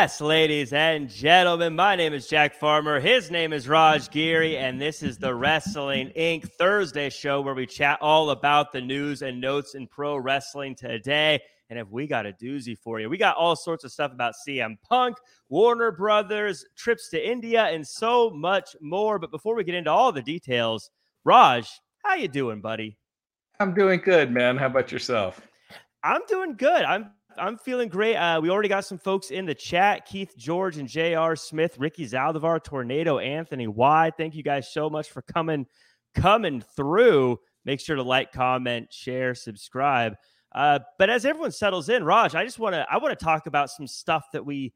Yes, ladies and gentlemen. My name is Jack Farmer. His name is Raj Giri, and this is the Wrestling Inc. Thursday show where we chat all about the news and notes in pro wrestling today. And if we got a doozy for you, we got all sorts of stuff about CM Punk, Warner Brothers, trips to India, and so much more. But before we get into all the details, Raj, how you doing, buddy? I'm doing good, man. How about yourself? I'm doing good. I'm I'm feeling great. Uh, we already got some folks in the chat: Keith George and J.R. Smith, Ricky Zaldivar, Tornado, Anthony Y. Thank you guys so much for coming coming through. Make sure to like, comment, share, subscribe. Uh, but as everyone settles in, Raj, I just want to I want to talk about some stuff that we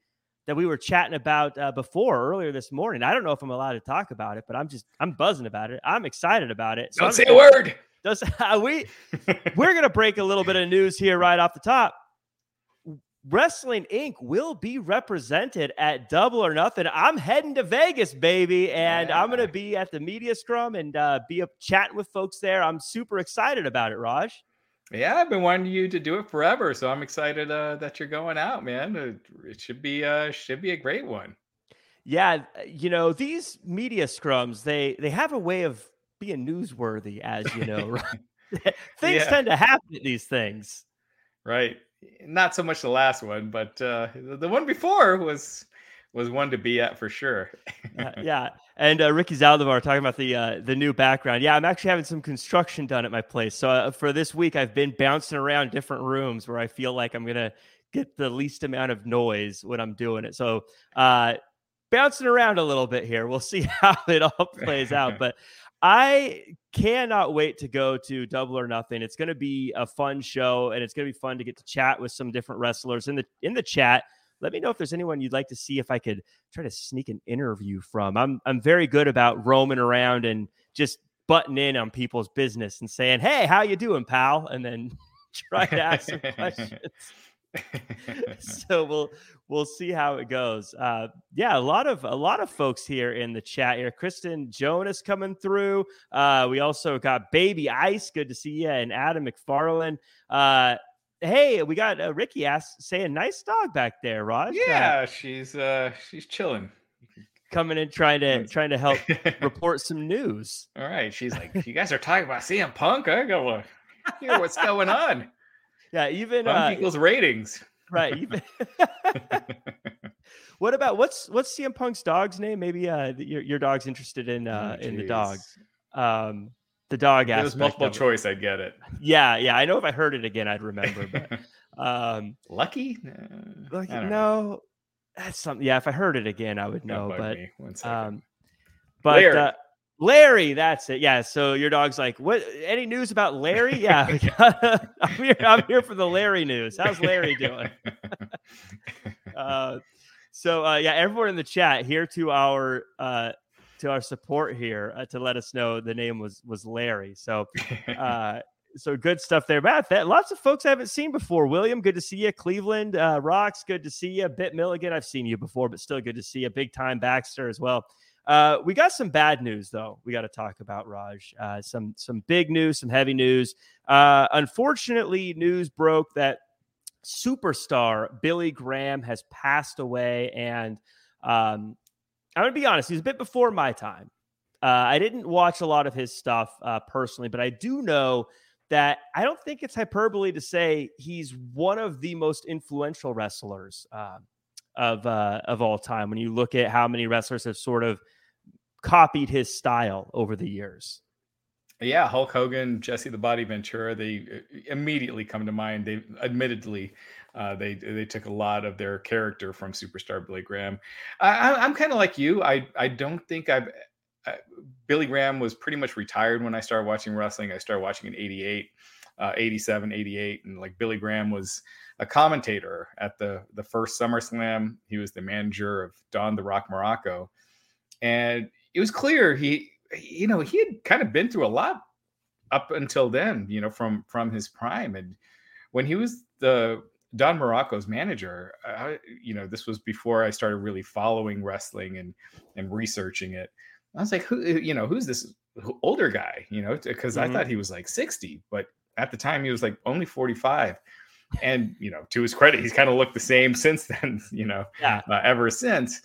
that we were chatting about uh, before earlier this morning. I don't know if I'm allowed to talk about it, but I'm just I'm buzzing about it. I'm excited about it. So don't I'm say a word. Does we we're gonna break a little bit of news here right off the top. Wrestling Inc. will be represented at Double or Nothing. I'm heading to Vegas, baby, and yeah. I'm going to be at the media scrum and uh, be up chatting with folks there. I'm super excited about it, Raj. Yeah, I've been wanting you to do it forever, so I'm excited uh, that you're going out, man. It should be uh, should be a great one. Yeah, you know these media scrums they they have a way of being newsworthy, as you know. Right? things yeah. tend to happen at these things. Right not so much the last one, but uh, the one before was was one to be at for sure. uh, yeah, and uh, Ricky Zaldivar talking about the uh, the new background. Yeah, I'm actually having some construction done at my place. So uh, for this week, I've been bouncing around different rooms where I feel like I'm gonna get the least amount of noise when I'm doing it. So uh, bouncing around a little bit here. We'll see how it all plays out. But I cannot wait to go to Double or Nothing. It's going to be a fun show, and it's going to be fun to get to chat with some different wrestlers in the in the chat. Let me know if there's anyone you'd like to see if I could try to sneak an interview from. I'm I'm very good about roaming around and just butting in on people's business and saying, "Hey, how you doing, pal?" and then try to ask some questions. so we'll we'll see how it goes. Uh, yeah, a lot of a lot of folks here in the chat here. Kristen Jonas coming through. Uh, we also got Baby Ice. Good to see you, and Adam McFarland. Uh, hey, we got uh, Ricky asked saying nice dog back there, Raj. Yeah, she's uh she's chilling. Coming in trying to trying to help report some news. All right, she's like, you guys are talking about CM Punk. I go, hear what's going on. Yeah, even uh, equals ratings. Right. Even what about what's what's CM Punk's dog's name? Maybe uh, your your dog's interested in uh, oh, in the dog. Um, the dog aspect. It was multiple choice. I'd get it. Yeah, yeah. I know if I heard it again, I'd remember. But um, lucky, lucky. No, know. that's something. Yeah, if I heard it again, I would know. But um, but uh, Larry, that's it. Yeah. So your dog's like, what? Any news about Larry? Yeah. I'm, here, I'm here for the Larry news. How's Larry doing? uh, so uh, yeah, everyone in the chat here to our uh, to our support here uh, to let us know the name was was Larry. So uh, so good stuff there, Matt. That, lots of folks I haven't seen before. William, good to see you. Cleveland uh, Rocks, good to see you. Bit Milligan, I've seen you before, but still good to see you. Big time Baxter as well. Uh, we got some bad news though. We got to talk about Raj. Uh, some some big news, some heavy news. Uh, unfortunately, news broke that superstar Billy Graham has passed away, and um, I'm gonna be honest, he's a bit before my time. Uh, I didn't watch a lot of his stuff uh, personally, but I do know that I don't think it's hyperbole to say he's one of the most influential wrestlers of uh, of all time. When you look at how many wrestlers have sort of copied his style over the years. Yeah, Hulk Hogan, Jesse the Body Ventura, they uh, immediately come to mind. They admittedly uh, they they took a lot of their character from superstar Billy Graham. I, am kind of like you. I I don't think I've uh, Billy Graham was pretty much retired when I started watching wrestling. I started watching in 88, uh, 87, 88. And like Billy Graham was a commentator at the, the first SummerSlam. He was the manager of Don the Rock Muraco, And it was clear he, you know, he had kind of been through a lot up until then, you know, from from his prime. And when he was the Don Muraco's manager, I, you know, this was before I started really following wrestling and and researching it. I was like, who, you know, who's this older guy? You know, because mm-hmm. I thought he was like sixty, but at the time he was like only forty five. and you know, to his credit, he's kind of looked the same since then. You know, yeah, uh, ever since.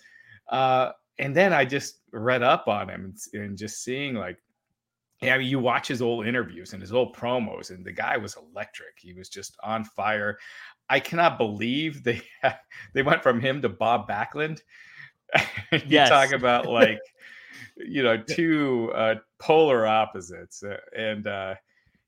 Uh, and then I just read up on him and, and just seeing like yeah, I mean, you watch his old interviews and his old promos, and the guy was electric. He was just on fire. I cannot believe they they went from him to Bob Backlund. you yes. talk about like you know two uh, polar opposites, uh, and uh,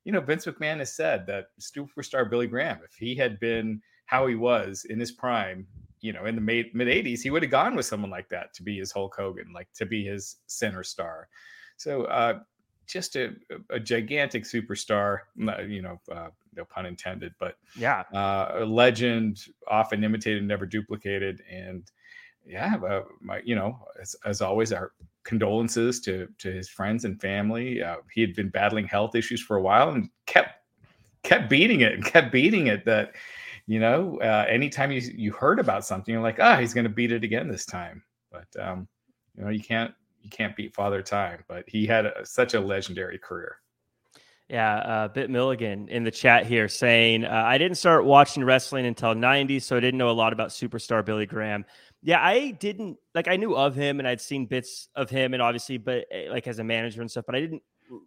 you know Vince McMahon has said that superstar Billy Graham, if he had been how he was in his prime, you know, in the mid mid '80s, he would have gone with someone like that to be his Hulk Hogan, like to be his center star. So uh, just a, a gigantic superstar, you know, uh, no pun intended, but yeah, uh, a legend, often imitated, never duplicated, and yeah, uh, my, you know, as, as, always, our condolences to to his friends and family. Uh, he had been battling health issues for a while and kept kept beating it and kept beating it. That you know, uh, anytime you you heard about something, you're like, ah, oh, he's going to beat it again this time. But um, you know, you can't you can't beat Father Time. But he had a, such a legendary career. Yeah, uh, Bit Milligan in the chat here saying, uh, I didn't start watching wrestling until 90, so I didn't know a lot about superstar Billy Graham. Yeah, I didn't like, I knew of him and I'd seen bits of him and obviously, but eh, like as a manager and stuff, but I didn't,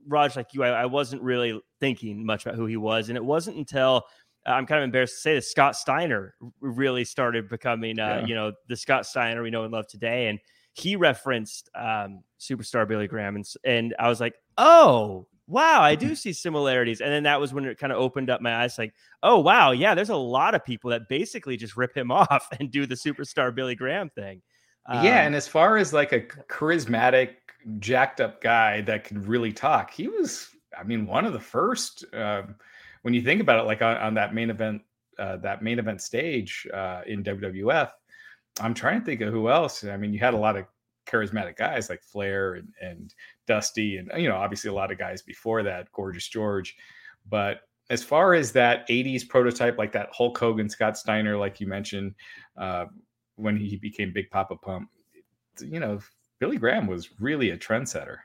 Raj, like you, I, I wasn't really thinking much about who he was. And it wasn't until I'm kind of embarrassed to say this. Scott Steiner really started becoming, uh, yeah. you know, the Scott Steiner we know and love today. And he referenced um, superstar Billy Graham, and, and I was like, oh, wow, I do see similarities. And then that was when it kind of opened up my eyes, like, oh wow, yeah, there's a lot of people that basically just rip him off and do the superstar Billy Graham thing. Um, yeah, and as far as like a charismatic, jacked up guy that can really talk, he was, I mean, one of the first. Um, when you think about it, like on, on that main event, uh, that main event stage uh, in WWF, I'm trying to think of who else. I mean, you had a lot of charismatic guys like Flair and, and Dusty, and you know, obviously a lot of guys before that, Gorgeous George. But as far as that 80s prototype, like that Hulk Hogan, Scott Steiner, like you mentioned, uh, when he became Big Papa Pump, you know, Billy Graham was really a trendsetter.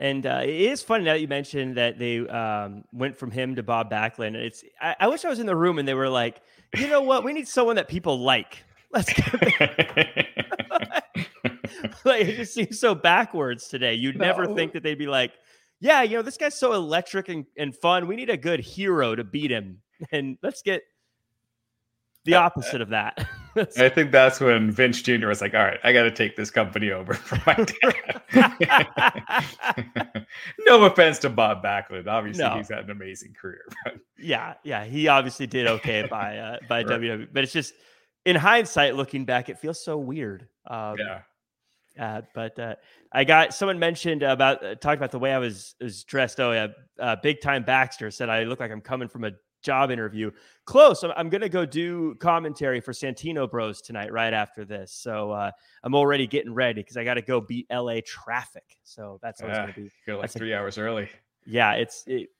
And uh, it is funny now that you mentioned that they um, went from him to Bob Backlund. It's I, I, wish I was in the room and they were like, you know what, we need someone that people like. Let's get like it just seems so backwards today. You'd no. never think that they'd be like, yeah, you know, this guy's so electric and, and fun. We need a good hero to beat him. And let's get the opposite of that. I think that's when Vince Jr. was like, all right, I got to take this company over from my dad. no offense to Bob Backlund. Obviously, no. he's had an amazing career. But... Yeah, yeah. He obviously did okay by uh, by right. WWE. But it's just, in hindsight, looking back, it feels so weird. Um, yeah. Uh, but uh, I got someone mentioned about uh, talked about the way I was was dressed. Oh yeah, uh, big time Baxter said I look like I'm coming from a job interview. Close. I'm, I'm gonna go do commentary for Santino Bros tonight right after this. So uh, I'm already getting ready because I got to go beat LA traffic. So that's yeah, it's gonna be. You're like that's three hours early. Yeah, it's it,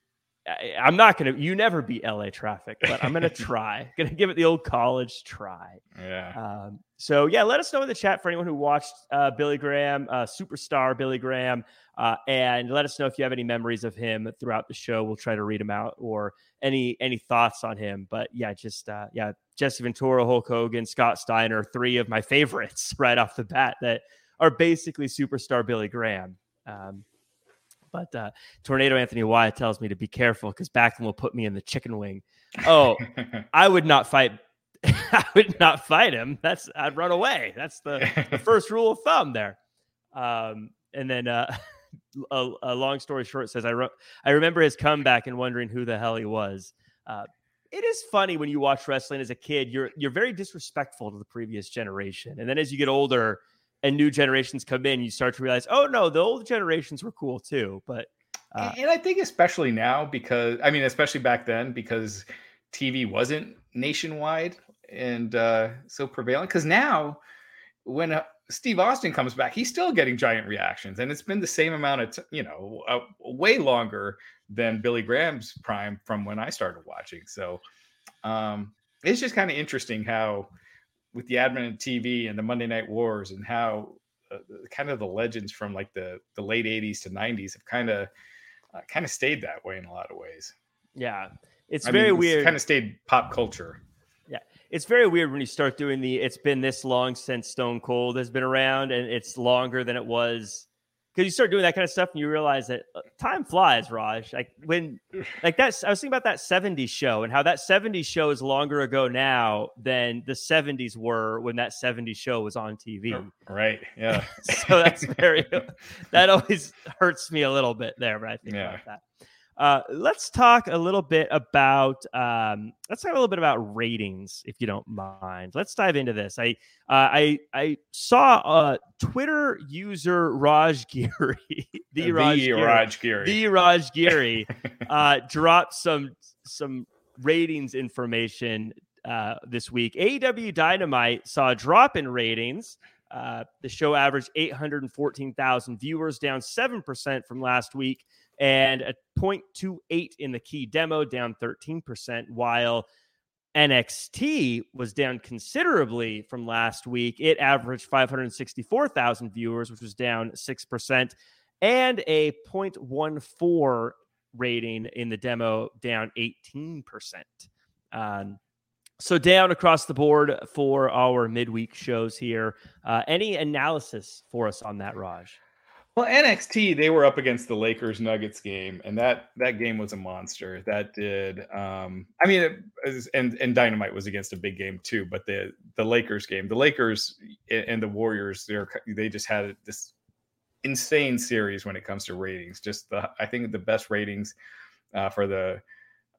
I, am not gonna. You never beat LA traffic, but I'm gonna try. gonna give it the old college try. Yeah. Um, so yeah, let us know in the chat for anyone who watched uh, Billy Graham, uh, superstar Billy Graham, uh, and let us know if you have any memories of him throughout the show. We'll try to read them out or any any thoughts on him. But yeah, just uh, yeah, Jesse Ventura, Hulk Hogan, Scott Steiner, three of my favorites right off the bat that are basically superstar Billy Graham. Um, but uh, Tornado Anthony Wyatt tells me to be careful because Backlund will put me in the chicken wing. Oh, I would not fight. I would not fight him. That's I'd run away. That's the, the first rule of thumb there. Um, and then uh, a, a, long story short says I wrote I remember his comeback and wondering who the hell he was. Uh, it is funny when you watch wrestling as a kid. You're you're very disrespectful to the previous generation, and then as you get older, and new generations come in, you start to realize, oh no, the old generations were cool too. But uh, and I think especially now because I mean, especially back then because TV wasn't nationwide and uh, so prevalent. Because now, when uh, Steve Austin comes back, he's still getting giant reactions, and it's been the same amount of t- you know, uh, way longer than Billy Graham's prime from when I started watching. So um, it's just kind of interesting how with the advent of TV and the Monday Night Wars and how uh, kind of the legends from like the the late 80s to 90s have kind of uh, kind of stayed that way in a lot of ways. Yeah. it's I very mean, weird. Kind of stayed pop culture. Yeah, it's very weird when you start doing the. It's been this long since Stone Cold has been around, and it's longer than it was because you start doing that kind of stuff and you realize that uh, time flies, Raj. Like when, like that's, I was thinking about that 70s show and how that 70s show is longer ago now than the 70s were when that 70s show was on TV. Right. Yeah. so that's very, that always hurts me a little bit there, but I think yeah. about that. Uh, let's talk a little bit about um, let's talk a little bit about ratings, if you don't mind. Let's dive into this. I uh, I I saw a Twitter user Raj Giri, the, the Raj, Giri, Raj Giri, the Raj Giri, uh, dropped some some ratings information uh, this week. AEW Dynamite saw a drop in ratings. Uh, the show averaged 814,000 viewers, down 7% from last week and a 0.28 in the key demo, down 13%, while NXT was down considerably from last week. It averaged 564,000 viewers, which was down 6%, and a 0.14 rating in the demo, down 18%. Um, so down across the board for our midweek shows here. Uh, any analysis for us on that, Raj? Well, NXT they were up against the Lakers Nuggets game, and that that game was a monster. That did, um, I mean, it, and and Dynamite was against a big game too. But the the Lakers game, the Lakers and the Warriors, they they just had this insane series when it comes to ratings. Just the I think the best ratings uh, for the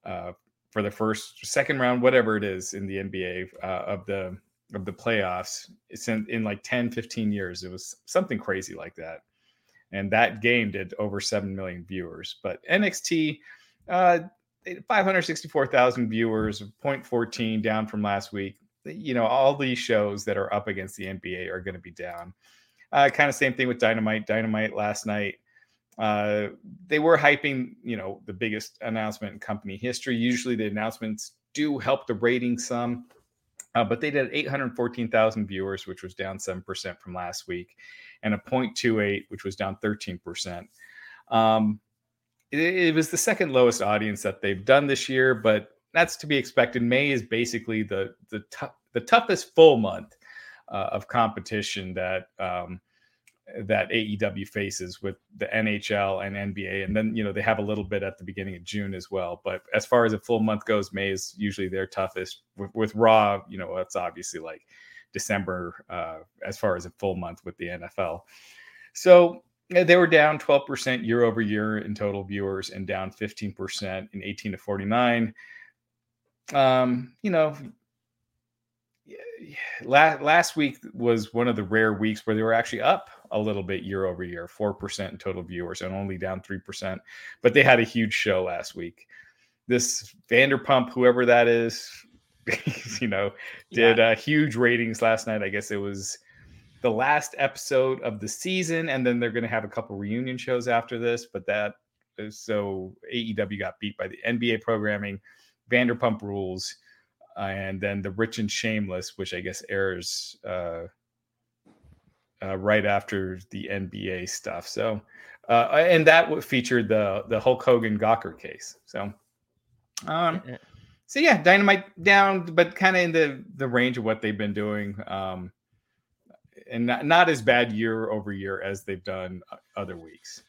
uh, for the first second round, whatever it is in the NBA uh, of the of the playoffs. It's in, in like 10, 15 years. It was something crazy like that and that game did over 7 million viewers. But NXT, uh, 564,000 viewers, 0.14 down from last week. You know, all these shows that are up against the NBA are going to be down. Uh, kind of same thing with Dynamite. Dynamite last night, uh, they were hyping, you know, the biggest announcement in company history. Usually the announcements do help the rating some, uh, but they did 814,000 viewers, which was down 7% from last week and a 0.28, which was down 13%. Um, it, it, was the second lowest audience that they've done this year, but that's to be expected. May is basically the the, t- the toughest full month uh, of competition that um, that AEW faces with the NHL and NBA, and then you know they have a little bit at the beginning of June as well. But as far as a full month goes, May is usually their toughest. With, with Raw, you know, it's obviously like December uh, as far as a full month with the NFL. So they were down 12% year over year in total viewers and down 15% in 18 to 49. Um, you know, last, last week was one of the rare weeks where they were actually up a little bit year over year, 4% in total viewers and only down 3%. But they had a huge show last week. This Vanderpump, whoever that is, you know, did yeah. uh, huge ratings last night. I guess it was the last episode of the season, and then they're going to have a couple reunion shows after this. But that is so AEW got beat by the NBA programming, Vanderpump Rules, and then the Rich and Shameless, which I guess airs uh, uh, right after the NBA stuff. So, uh, and that featured the the Hulk Hogan Gawker case. So, um, so yeah, Dynamite down, but kind of in the the range of what they've been doing, um, and not, not as bad year over year as they've done other weeks.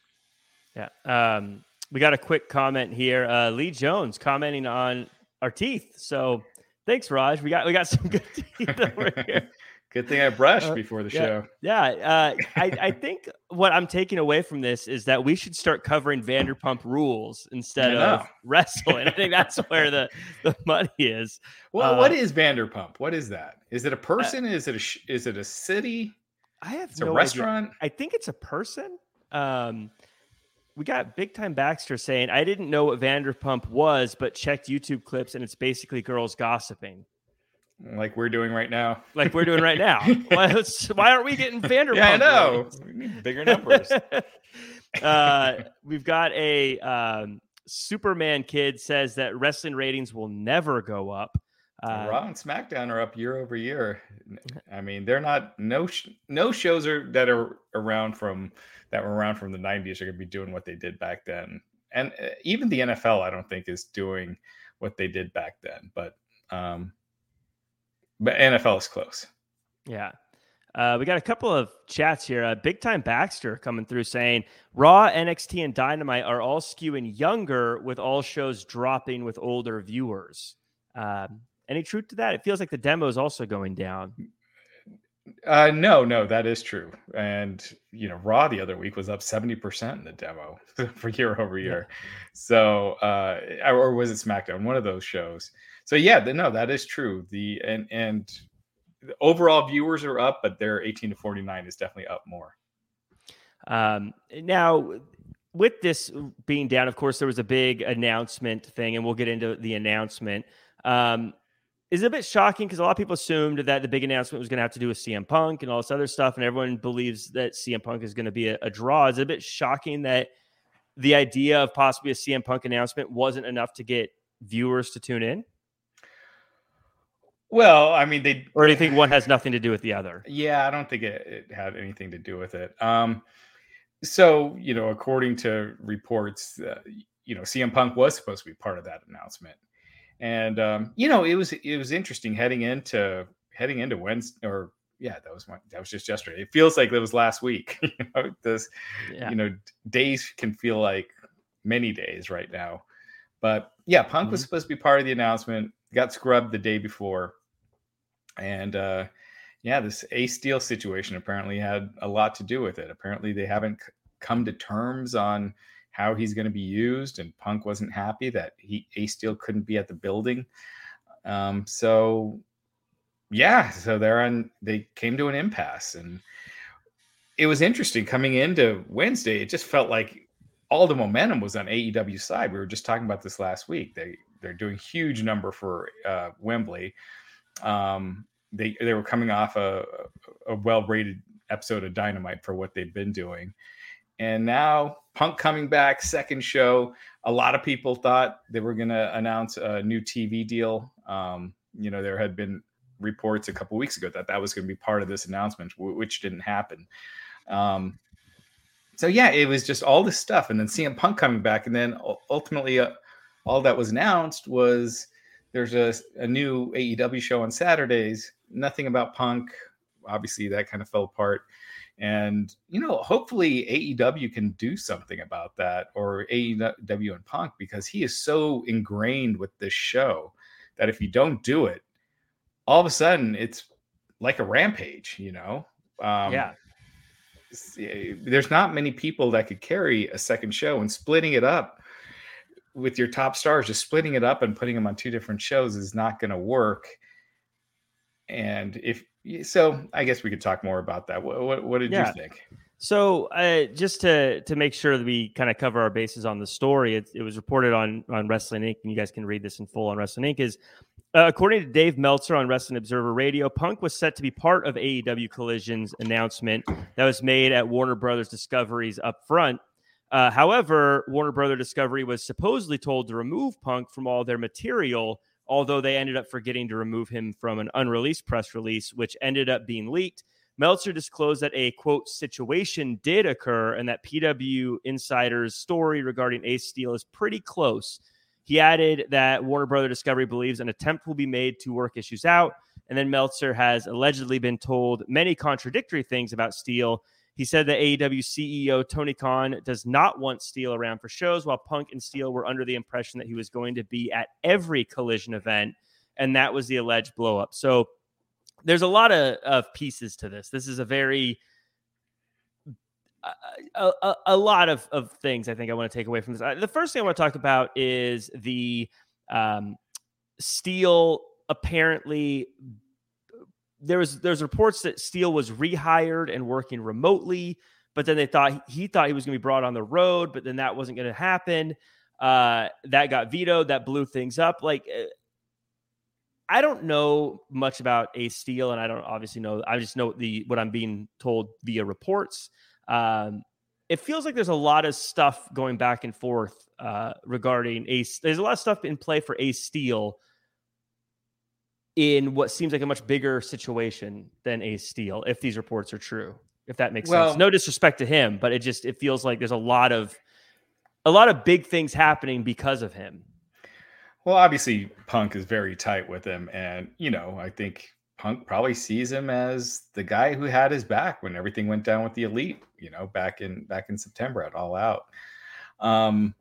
Yeah, um, we got a quick comment here. Uh, Lee Jones commenting on our teeth. So thanks, Raj. We got we got some good teeth over here. Good thing I brushed uh, before the yeah, show. Yeah. Uh, I, I think what I'm taking away from this is that we should start covering Vanderpump rules instead of wrestling. I think that's where the, the money is. Well, uh, what is Vanderpump? What is that? Is it a uh, person? is it a is it a city? I have it's no a restaurant. Idea. I think it's a person. Um, we got Big Time Baxter saying, I didn't know what Vanderpump was, but checked YouTube clips and it's basically girls gossiping like we're doing right now. Like we're doing right now. why, why aren't we getting Vanderpump? Yeah, I know. We need bigger numbers. uh, we've got a um, Superman kid says that wrestling ratings will never go up. Uh, Raw and SmackDown are up year over year. I mean, they're not no sh- no shows are that are around from that were around from the '90s are going to be doing what they did back then. And uh, even the NFL, I don't think, is doing what they did back then. But um, but NFL is close. Yeah. Uh, we got a couple of chats here. Uh, Big Time Baxter coming through saying Raw, NXT, and Dynamite are all skewing younger, with all shows dropping with older viewers. Um, any truth to that? It feels like the demo is also going down. Uh, no, no, that is true. And you know, Raw the other week was up seventy percent in the demo for year over year. Yeah. So, uh, or was it SmackDown? One of those shows. So yeah, no, that is true. The and and the overall viewers are up, but their eighteen to forty nine is definitely up more. Um, now with this being down, of course, there was a big announcement thing, and we'll get into the announcement. Um, is a bit shocking because a lot of people assumed that the big announcement was going to have to do with CM Punk and all this other stuff, and everyone believes that CM Punk is going to be a, a draw. Is it a bit shocking that the idea of possibly a CM Punk announcement wasn't enough to get viewers to tune in? Well, I mean, they or do you think one has nothing to do with the other? Yeah, I don't think it, it had anything to do with it. Um, so you know, according to reports, uh, you know, CM Punk was supposed to be part of that announcement and um, you know it was it was interesting heading into heading into Wednesday or yeah that was one that was just yesterday. It feels like it was last week. you know, this yeah. you know days can feel like many days right now. But yeah, Punk mm-hmm. was supposed to be part of the announcement. Got scrubbed the day before, and uh, yeah, this Ace Steel situation apparently had a lot to do with it. Apparently, they haven't c- come to terms on how he's going to be used, and Punk wasn't happy that he Ace Steel couldn't be at the building. Um, so yeah, so they're on. They came to an impasse, and it was interesting coming into Wednesday. It just felt like all the momentum was on AEW side. We were just talking about this last week. They they're doing huge number for uh, Wembley. Um, they they were coming off a, a well rated episode of Dynamite for what they've been doing. And now Punk coming back, second show. A lot of people thought they were going to announce a new TV deal. Um, you know, there had been reports a couple weeks ago that that was going to be part of this announcement, which didn't happen. Um, so yeah, it was just all this stuff, and then CM Punk coming back, and then ultimately, uh, all that was announced was there's a, a new AEW show on Saturdays. Nothing about Punk. Obviously, that kind of fell apart. And, you know, hopefully AEW can do something about that or AEW and Punk because he is so ingrained with this show that if you don't do it, all of a sudden it's like a rampage, you know? Um, yeah. Eh, there's not many people that could carry a second show and splitting it up with your top stars, just splitting it up and putting them on two different shows is not going to work. And if so I guess we could talk more about that. What, what, what did yeah. you think? So uh, just to to make sure that we kind of cover our bases on the story, it, it, was reported on on Wrestling Inc. and you guys can read this in full on Wrestling Inc. Is uh, according to Dave Meltzer on Wrestling Observer Radio, Punk was set to be part of AEW Collision's announcement that was made at Warner Brothers Discovery's up front. Uh, however, Warner Brother Discovery was supposedly told to remove Punk from all their material although they ended up forgetting to remove him from an unreleased press release, which ended up being leaked. Meltzer disclosed that a quote situation did occur and that PW Insider's story regarding Ace Steel is pretty close. He added that Warner Brother Discovery believes an attempt will be made to work issues out. And then Meltzer has allegedly been told many contradictory things about Steel, he said that AEW CEO Tony Khan does not want Steel around for shows, while Punk and Steel were under the impression that he was going to be at every collision event. And that was the alleged blowup. So there's a lot of, of pieces to this. This is a very a, a, a, lot of, of things I think I want to take away from this. the first thing I want to talk about is the um, Steel apparently there was there's reports that Steel was rehired and working remotely, but then they thought he thought he was going to be brought on the road, but then that wasn't going to happen. Uh, that got vetoed. That blew things up. Like uh, I don't know much about Ace Steel, and I don't obviously know. I just know the what I'm being told via reports. Um, it feels like there's a lot of stuff going back and forth uh, regarding Ace. There's a lot of stuff in play for Ace Steel in what seems like a much bigger situation than Ace Steel, if these reports are true. If that makes well, sense. No disrespect to him, but it just it feels like there's a lot of a lot of big things happening because of him. Well, obviously, Punk is very tight with him, and you know, I think Punk probably sees him as the guy who had his back when everything went down with the Elite. You know, back in back in September at All Out. Um,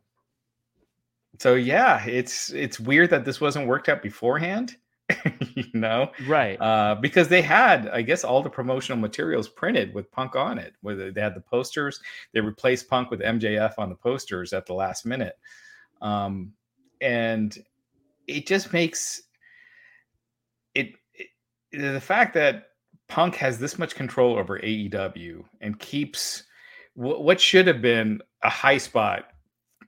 so yeah, it's it's weird that this wasn't worked out beforehand. you know, right? Uh, because they had, I guess, all the promotional materials printed with Punk on it. Whether they had the posters, they replaced Punk with MJF on the posters at the last minute, um, and it just makes it, it the fact that Punk has this much control over AEW and keeps what should have been a high spot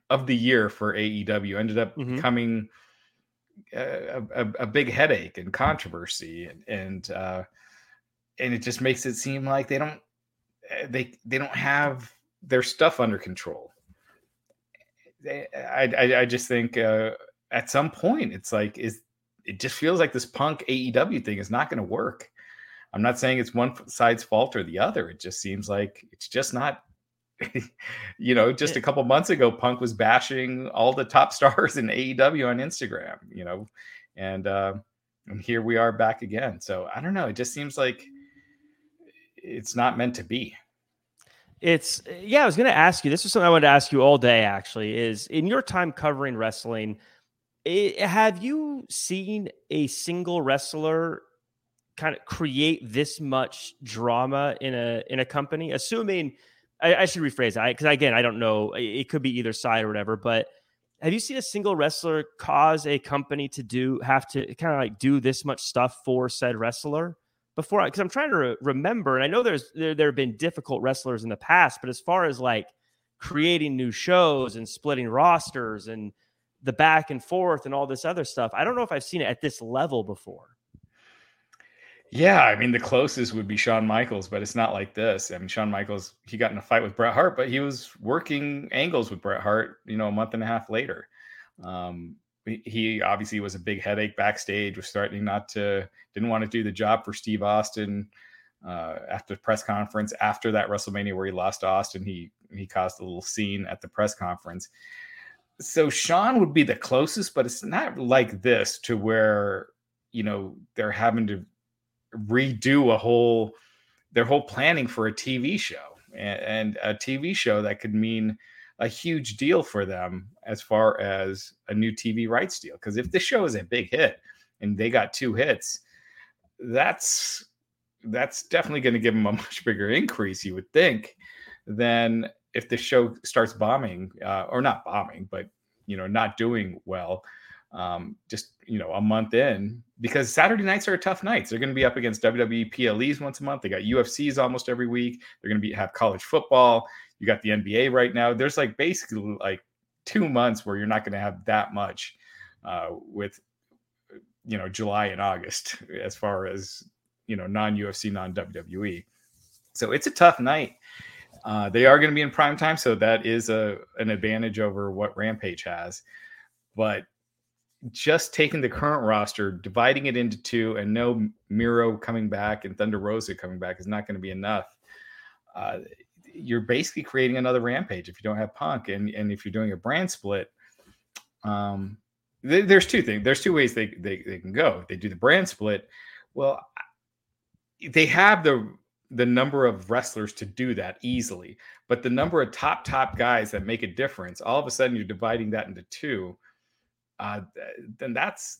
of the year for AEW ended up mm-hmm. becoming a, a, a, big headache and controversy, and and uh, and it just makes it seem like they don't eh, they they don't have their stuff under control. I I, I just think uh, at some point it's like is it just feels like this punk AEW thing is not going to work. I'm not saying it's one side's fault or the other. It just seems like it's just not you know, just a couple months ago, Punk was bashing all the top stars in AEW on Instagram, you know, and uh, and here we are back again. So I don't know. It just seems like it's not meant to be. It's yeah. I was going to ask you. This is something I wanted to ask you all day. Actually, is in your time covering wrestling, it, have you seen a single wrestler kind of create this much drama in a in a company? Assuming I, I should rephrase that because again, I don't know. It could be either side or whatever. But have you seen a single wrestler cause a company to do have to kind of like do this much stuff for said wrestler before? Because I'm trying to re- remember, and I know there's there, there have been difficult wrestlers in the past, but as far as like creating new shows and splitting rosters and the back and forth and all this other stuff, I don't know if I've seen it at this level before. Yeah, I mean the closest would be Shawn Michaels, but it's not like this. I mean, Shawn Michaels he got in a fight with Bret Hart, but he was working angles with Bret Hart, you know, a month and a half later. Um, he obviously was a big headache backstage, was starting not to didn't want to do the job for Steve Austin. Uh, after the press conference, after that WrestleMania where he lost to Austin, he he caused a little scene at the press conference. So Shawn would be the closest, but it's not like this to where you know they're having to redo a whole their whole planning for a TV show and, and a TV show that could mean a huge deal for them as far as a new TV rights deal. Because if the show is a big hit and they got two hits, that's that's definitely going to give them a much bigger increase, you would think, than if the show starts bombing uh, or not bombing, but you know, not doing well um, just you know a month in because Saturday nights are tough nights. They're going to be up against WWE PLEs once a month. They got UFCs almost every week. They're going to be have college football. You got the NBA right now. There's like basically like two months where you're not going to have that much uh, with you know July and August as far as you know non UFC, non WWE. So it's a tough night. Uh, they are going to be in prime time, so that is a an advantage over what Rampage has. But just taking the current roster, dividing it into two, and no Miro coming back and Thunder Rosa coming back is not going to be enough. Uh, you're basically creating another rampage if you don't have Punk, and and if you're doing a brand split, um, th- there's two things. There's two ways they, they they can go. They do the brand split. Well, they have the the number of wrestlers to do that easily, but the number of top top guys that make a difference. All of a sudden, you're dividing that into two uh, then that's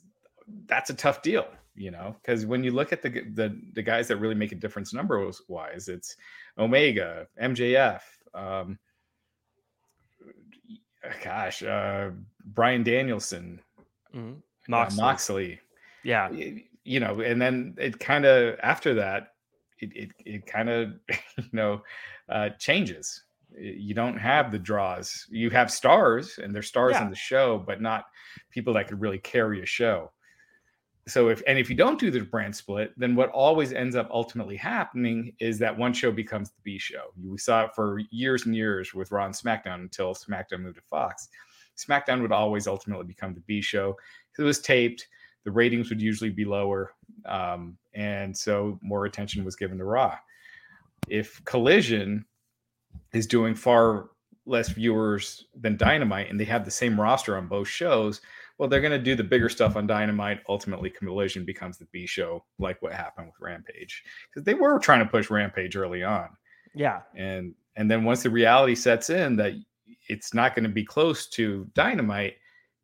that's a tough deal, you know, because when you look at the, the the guys that really make a difference numbers wise, it's Omega, MJF, um, gosh, uh, Bryan Danielson, mm-hmm. Moxley. Uh, Moxley. yeah, you know, and then it kind of after that, it it, it kind of you know uh, changes. You don't have the draws. You have stars, and they're stars yeah. in the show, but not people that could really carry a show. So if and if you don't do the brand split, then what always ends up ultimately happening is that one show becomes the B show. We saw it for years and years with Raw and SmackDown until SmackDown moved to Fox. SmackDown would always ultimately become the B show. It was taped. The ratings would usually be lower, um, and so more attention was given to Raw. If Collision is doing far less viewers than Dynamite, and they have the same roster on both shows, well, they're going to do the bigger stuff on Dynamite. Ultimately, Collision becomes the B show, like what happened with Rampage, because they were trying to push Rampage early on. Yeah, and and then once the reality sets in that it's not going to be close to Dynamite,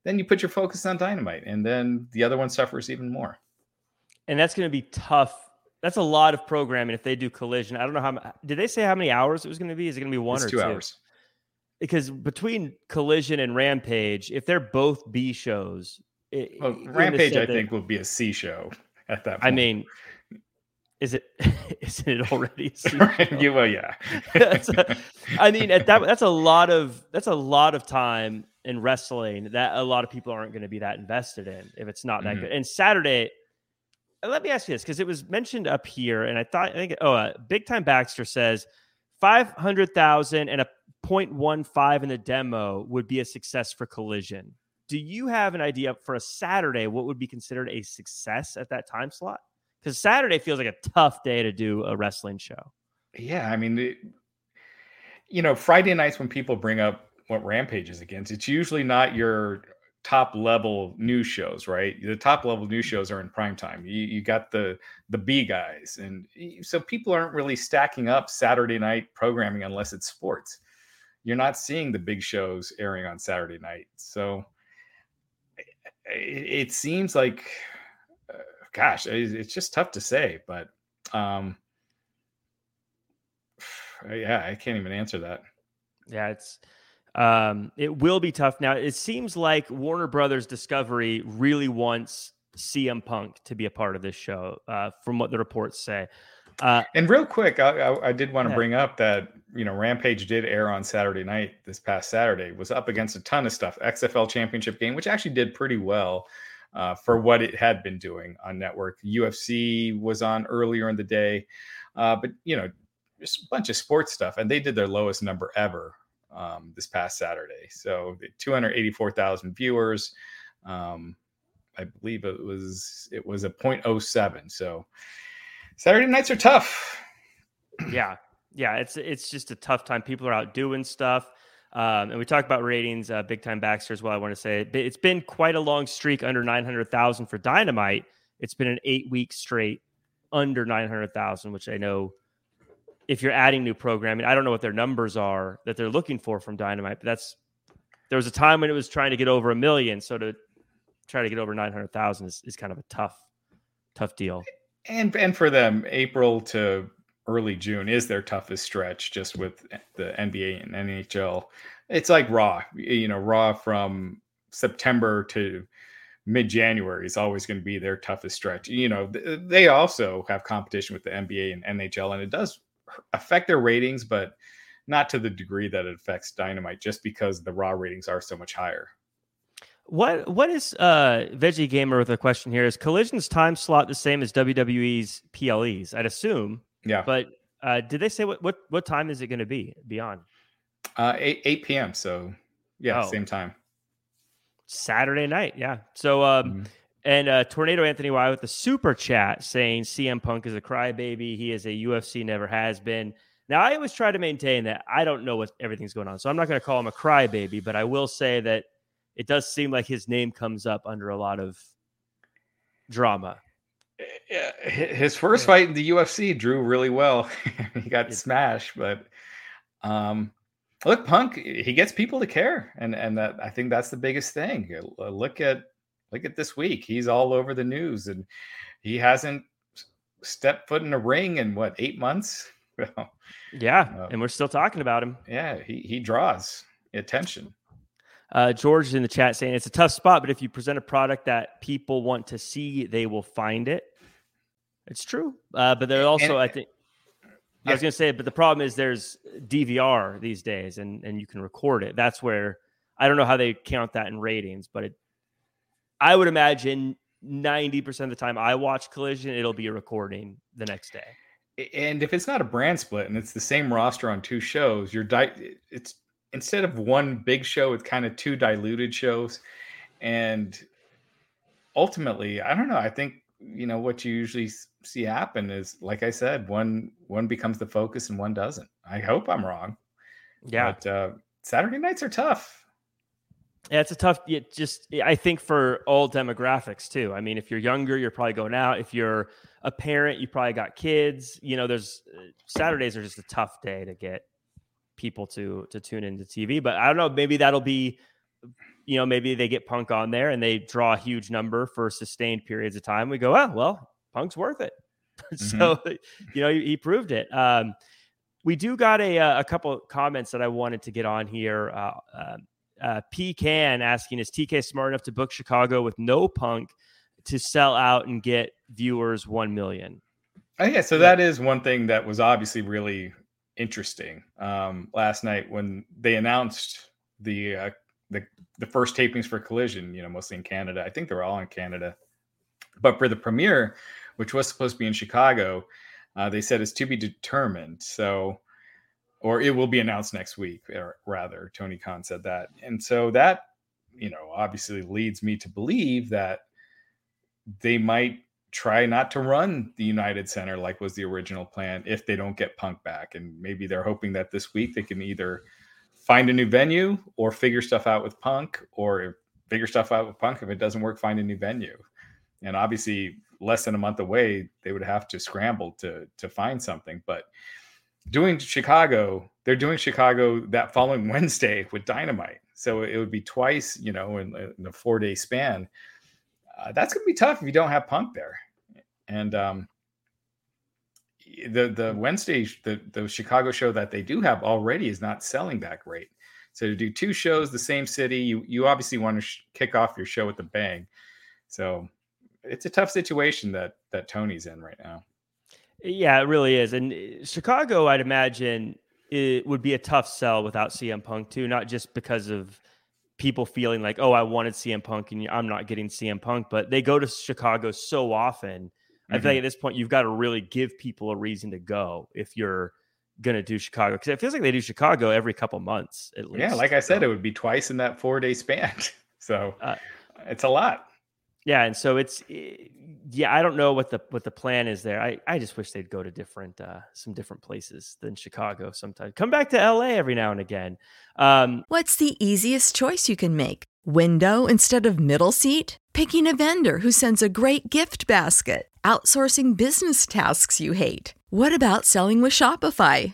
then you put your focus on Dynamite, and then the other one suffers even more. And that's going to be tough. That's a lot of programming if they do Collision. I don't know how. Did they say how many hours it was going to be? Is it going to be one it's or two, two hours? Because between Collision and Rampage, if they're both B shows, it, well, Rampage I think will be a C show at that. point. I mean, is it? Isn't it already? right. well, yeah. a, I mean, at that that's a lot of that's a lot of time in wrestling that a lot of people aren't going to be that invested in if it's not that mm-hmm. good. And Saturday, let me ask you this because it was mentioned up here, and I thought I think oh, uh, Big Time Baxter says five hundred thousand and a 0.15 in the demo would be a success for Collision. Do you have an idea for a Saturday what would be considered a success at that time slot? Because Saturday feels like a tough day to do a wrestling show. Yeah, I mean, it, you know, Friday nights when people bring up what Rampage is against, it's usually not your top level news shows, right? The top level news shows are in prime time. You, you got the the B guys, and so people aren't really stacking up Saturday night programming unless it's sports. You're not seeing the big shows airing on Saturday night, so it, it seems like, uh, gosh, it's just tough to say, but um, yeah, I can't even answer that. Yeah, it's um, it will be tough. Now, it seems like Warner Brothers Discovery really wants CM Punk to be a part of this show, uh, from what the reports say. Uh, and real quick, I, I, I did want to bring up that you know Rampage did air on Saturday night this past Saturday. Was up against a ton of stuff. XFL Championship game, which actually did pretty well uh, for what it had been doing on network. UFC was on earlier in the day, uh, but you know just a bunch of sports stuff, and they did their lowest number ever um, this past Saturday. So 284,000 viewers. Um, I believe it was it was a 0.07. So Saturday nights are tough. Yeah, yeah, it's it's just a tough time. People are out doing stuff. Um, and we talked about ratings, uh, big time Baxter as well. I want to say it's been quite a long streak under 900,000 for Dynamite. It's been an eight week straight under 900,000, which I know if you're adding new programming, I don't know what their numbers are that they're looking for from Dynamite, but that's there was a time when it was trying to get over a million. So to try to get over 900,000 is, is kind of a tough, tough deal. And, and for them, April to early June is their toughest stretch just with the NBA and NHL. It's like Raw, you know, Raw from September to mid January is always going to be their toughest stretch. You know, they also have competition with the NBA and NHL, and it does affect their ratings, but not to the degree that it affects Dynamite, just because the raw ratings are so much higher. What what is uh Veggie Gamer with a question here? Is Collision's time slot the same as WWE's PLEs? I'd assume. Yeah. But uh did they say what what what time is it going to be beyond? Uh 8 8 p.m. So yeah, oh. same time. Saturday night, yeah. So um mm-hmm. And uh, Tornado Anthony Y with the super chat saying CM Punk is a crybaby. He is a UFC never has been. Now I always try to maintain that I don't know what everything's going on, so I'm not going to call him a crybaby, but I will say that it does seem like his name comes up under a lot of drama. His first fight in the UFC drew really well. he got smashed, but um, look, Punk, he gets people to care, and and that I think that's the biggest thing. Look at look at this week. He's all over the news and he hasn't stepped foot in a ring in what, eight months? yeah. Uh, and we're still talking about him. Yeah. He, he draws attention. Uh, George is in the chat saying it's a tough spot, but if you present a product that people want to see, they will find it. It's true. Uh, but there also, and, I think, yeah. I was going to say, but the problem is there's DVR these days and, and you can record it. That's where I don't know how they count that in ratings, but it, I would imagine 90% of the time I watch Collision, it'll be a recording the next day. And if it's not a brand split and it's the same roster on two shows, you're di- it's instead of one big show, it's kind of two diluted shows. And ultimately, I don't know. I think you know what you usually see happen is like I said, one one becomes the focus and one doesn't. I hope I'm wrong. Yeah. But uh, Saturday nights are tough. Yeah, it's a tough. It just I think for all demographics too. I mean, if you're younger, you're probably going out. If you're a parent, you probably got kids. You know, there's uh, Saturdays are just a tough day to get people to to tune into TV. But I don't know. Maybe that'll be, you know, maybe they get Punk on there and they draw a huge number for sustained periods of time. We go, oh well, Punk's worth it. Mm-hmm. so you know, he, he proved it. Um, we do got a uh, a couple comments that I wanted to get on here. Uh, um, uh, P Can asking, is TK smart enough to book Chicago with no punk to sell out and get viewers 1 million? Oh, yeah. So that is one thing that was obviously really interesting um, last night when they announced the, uh, the, the first tapings for Collision, you know, mostly in Canada. I think they were all in Canada. But for the premiere, which was supposed to be in Chicago, uh, they said it's to be determined. So or it will be announced next week, or rather, Tony Khan said that. And so that, you know, obviously leads me to believe that they might try not to run the United Center like was the original plan if they don't get Punk back. And maybe they're hoping that this week they can either find a new venue or figure stuff out with Punk or figure stuff out with Punk. If it doesn't work, find a new venue. And obviously, less than a month away, they would have to scramble to to find something. But doing Chicago, they're doing Chicago that following Wednesday with Dynamite. So it would be twice, you know, in, in a four day span. Uh, that's going to be tough if you don't have Punk there. And um, the the Wednesday, the, the Chicago show that they do have already is not selling that great. So to do two shows the same city, you you obviously want to sh- kick off your show with a bang. So it's a tough situation that that Tony's in right now. Yeah, it really is. And uh, Chicago, I'd imagine, it would be a tough sell without CM Punk too, not just because of people feeling like, oh, I wanted CM Punk and I'm not getting CM Punk, but they go to Chicago so often. Mm-hmm. I feel like at this point, you've got to really give people a reason to go if you're going to do Chicago because it feels like they do Chicago every couple months at least. Yeah, like I said, so. it would be twice in that four day span. so uh, it's a lot. Yeah, and so it's eh, yeah, I don't know what the what the plan is there. I I just wish they'd go to different uh some different places than Chicago sometimes. Come back to LA every now and again. Um What's the easiest choice you can make? Window instead of middle seat? Picking a vendor who sends a great gift basket? Outsourcing business tasks you hate? What about selling with Shopify?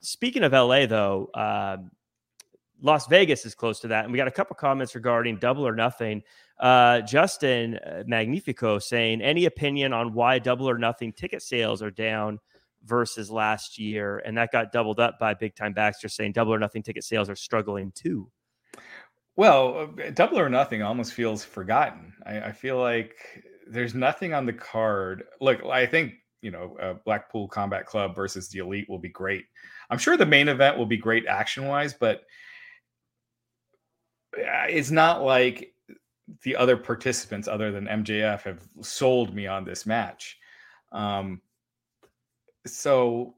Speaking of LA, though, uh, Las Vegas is close to that. And we got a couple comments regarding double or nothing. Uh, Justin uh, Magnifico saying, any opinion on why double or nothing ticket sales are down versus last year? And that got doubled up by Big Time Baxter saying double or nothing ticket sales are struggling too. Well, uh, double or nothing almost feels forgotten. I, I feel like there's nothing on the card. Look, I think you know, uh, Blackpool Combat Club versus the Elite will be great. I'm sure the main event will be great action wise, but it's not like the other participants, other than MJF, have sold me on this match. Um, so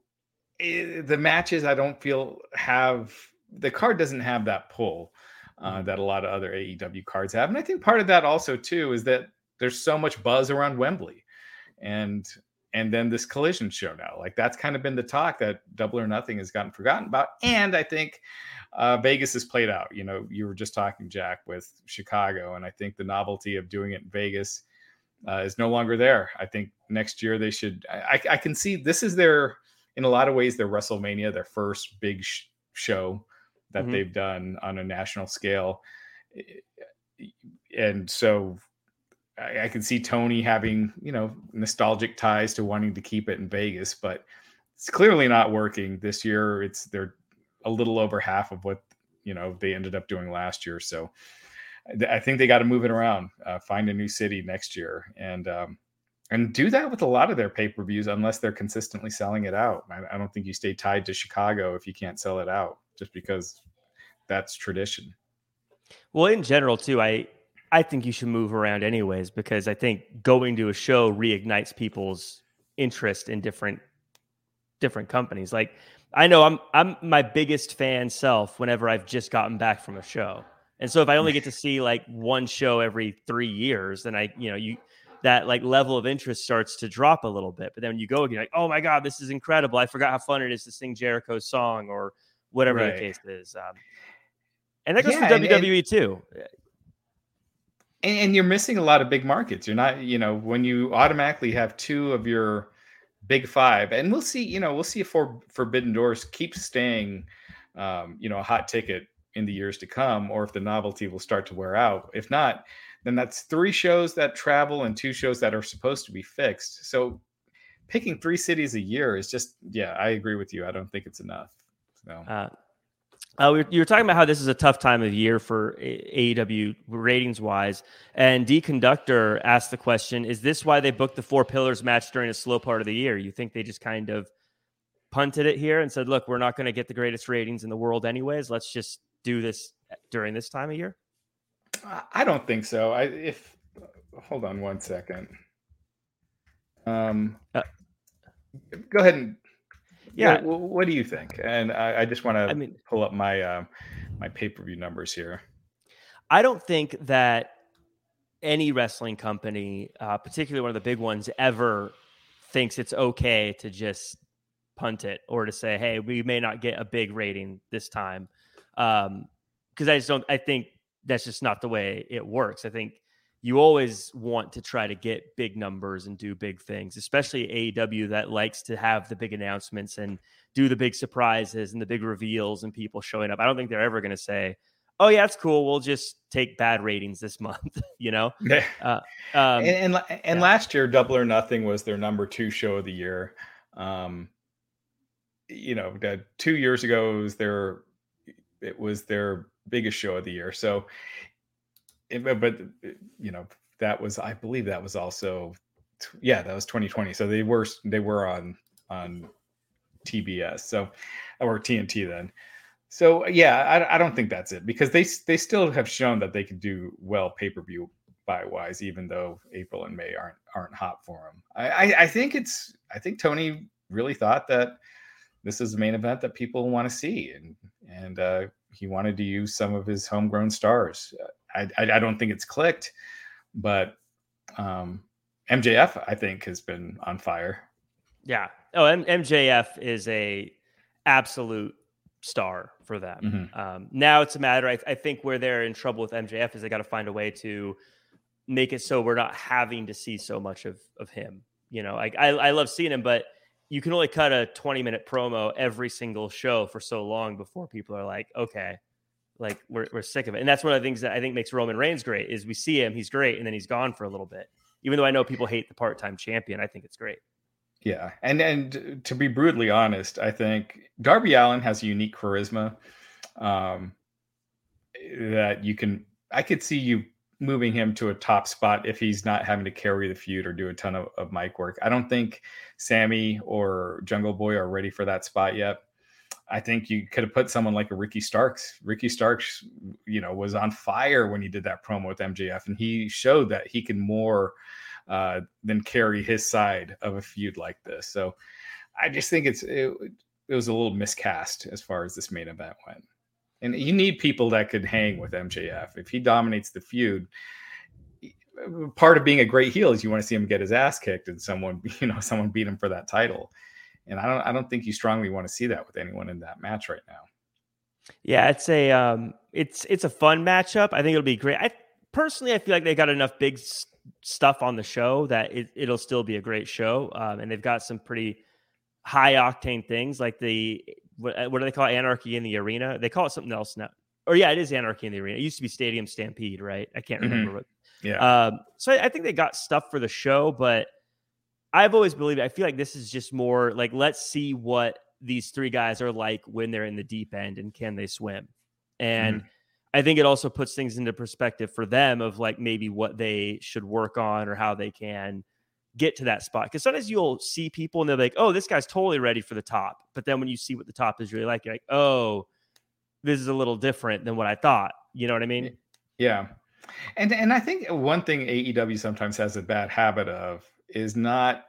it, eh, the matches I don't feel have the card doesn't have that pull uh, mm-hmm. that a lot of other AEW cards have, and I think part of that also too is that there's so much buzz around Wembley, and and then this collision show now. Like that's kind of been the talk that Double or Nothing has gotten forgotten about. And I think uh, Vegas has played out. You know, you were just talking, Jack, with Chicago, and I think the novelty of doing it in Vegas uh, is no longer there. I think next year they should. I, I, can see this is their, in a lot of ways, their WrestleMania, their first big sh- show that mm-hmm. they've done on a national scale, and so I, I can see Tony having you know nostalgic ties to wanting to keep it in Vegas, but it's clearly not working this year. It's they're a little over half of what you know they ended up doing last year. So I think they got to move it around, uh, find a new city next year, and um, and do that with a lot of their pay per views, unless they're consistently selling it out. I, I, don't think you stay tied to Chicago if you can't sell it out, just because that's tradition. Well, in general, too, I I think you should move around anyways because I think going to a show reignites people's interest in different different companies. Like I know I'm I'm my biggest fan self whenever I've just gotten back from a show. And so if I only get to see like one show every 3 years, then I, you know, you that like level of interest starts to drop a little bit. But then when you go again, like, oh my God, this is incredible. I forgot how fun it is to sing Jericho's song or whatever right. the case is. Um, and that goes yeah, for WWE and, too. And, and, you're missing a lot of big markets. You're not, you know, when you automatically have two of your big five, and we'll see, you know, we'll see if for Forbidden Doors keeps staying, um, you know, a hot ticket in the years to come, or if the novelty will start to wear out. If not, then that's three shows that travel and two shows that are supposed to be fixed. So picking three cities a year is just, yeah, I agree with you. I don't think it's enough. So. Uh, uh, we were, you were talking about how this is a tough time of year for AEW ratings wise. And D Conductor asked the question Is this why they booked the Four Pillars match during a slow part of the year? You think they just kind of punted it here and said, Look, we're not going to get the greatest ratings in the world, anyways. Let's just do this during this time of year? I don't think so. I, if, hold on one second. Um, uh, go ahead and yeah. What, what do you think? And I, I just want to I mean, pull up my uh, my pay per view numbers here. I don't think that any wrestling company, uh, particularly one of the big ones, ever thinks it's okay to just punt it or to say, "Hey, we may not get a big rating this time," because um, I just don't. I think that's just not the way it works. I think you always want to try to get big numbers and do big things, especially AEW that likes to have the big announcements and do the big surprises and the big reveals and people showing up. I don't think they're ever going to say, "Oh yeah, it's cool. We'll just take bad ratings this month." you know. Uh, um, and and, and yeah. last year, Double or Nothing was their number two show of the year. Um, you know, two years ago it was their it was their biggest show of the year. So it, but eh, you know that was I believe that was also yeah that was 2020. So they were they were on on TBS so or TNT then. So yeah, I, I don't think that's it because they they still have shown that they can do well pay per view buy wise, even though April and May aren't aren't hot for them. I, I, I think it's I think Tony really thought that this is the main event that people want to see, and and uh, he wanted to use some of his homegrown stars. Uh, I, I, I don't think it's clicked, but um, MJF I think has been on fire. Yeah. Oh, M- MJF is a absolute star for them. Mm-hmm. Um, now it's a matter. I, I think where they're in trouble with MJF is they got to find a way to make it so we're not having to see so much of of him. You know, like I, I love seeing him, but you can only cut a 20 minute promo every single show for so long before people are like, okay, like we're, we're sick of it. And that's one of the things that I think makes Roman Reigns great is we see him, he's great, and then he's gone for a little bit. Even though I know people hate the part-time champion, I think it's great. Yeah. And and to be brutally honest, I think Darby Allin has a unique charisma um, that you can I could see you moving him to a top spot if he's not having to carry the feud or do a ton of, of mic work. I don't think Sammy or Jungle Boy are ready for that spot yet. I think you could have put someone like a Ricky Starks. Ricky Starks, you know, was on fire when he did that promo with MJF, and he showed that he can more uh, than carry his side of a feud like this. So I just think it's it, it was a little miscast as far as this main event went. And you need people that could hang with MJF. If he dominates the feud, part of being a great heel is you want to see him get his ass kicked and someone you know someone beat him for that title and i don't i don't think you strongly want to see that with anyone in that match right now. Yeah it's a um it's it's a fun matchup. I think it'll be great. I personally i feel like they got enough big s- stuff on the show that it, it'll still be a great show. Um, and they've got some pretty high octane things like the what, what do they call it? anarchy in the arena? They call it something else now. Or yeah it is anarchy in the arena. It used to be stadium stampede right? I can't Mhm. remember what yeah. Um, so I, I think they got stuff for the show, but I've always believed I feel like this is just more like let's see what these three guys are like when they're in the deep end and can they swim. And mm-hmm. I think it also puts things into perspective for them of like maybe what they should work on or how they can get to that spot. Because sometimes you'll see people and they're like, "Oh, this guy's totally ready for the top," but then when you see what the top is really like, you're like, "Oh, this is a little different than what I thought." You know what I mean? Yeah. And and I think one thing AEW sometimes has a bad habit of is not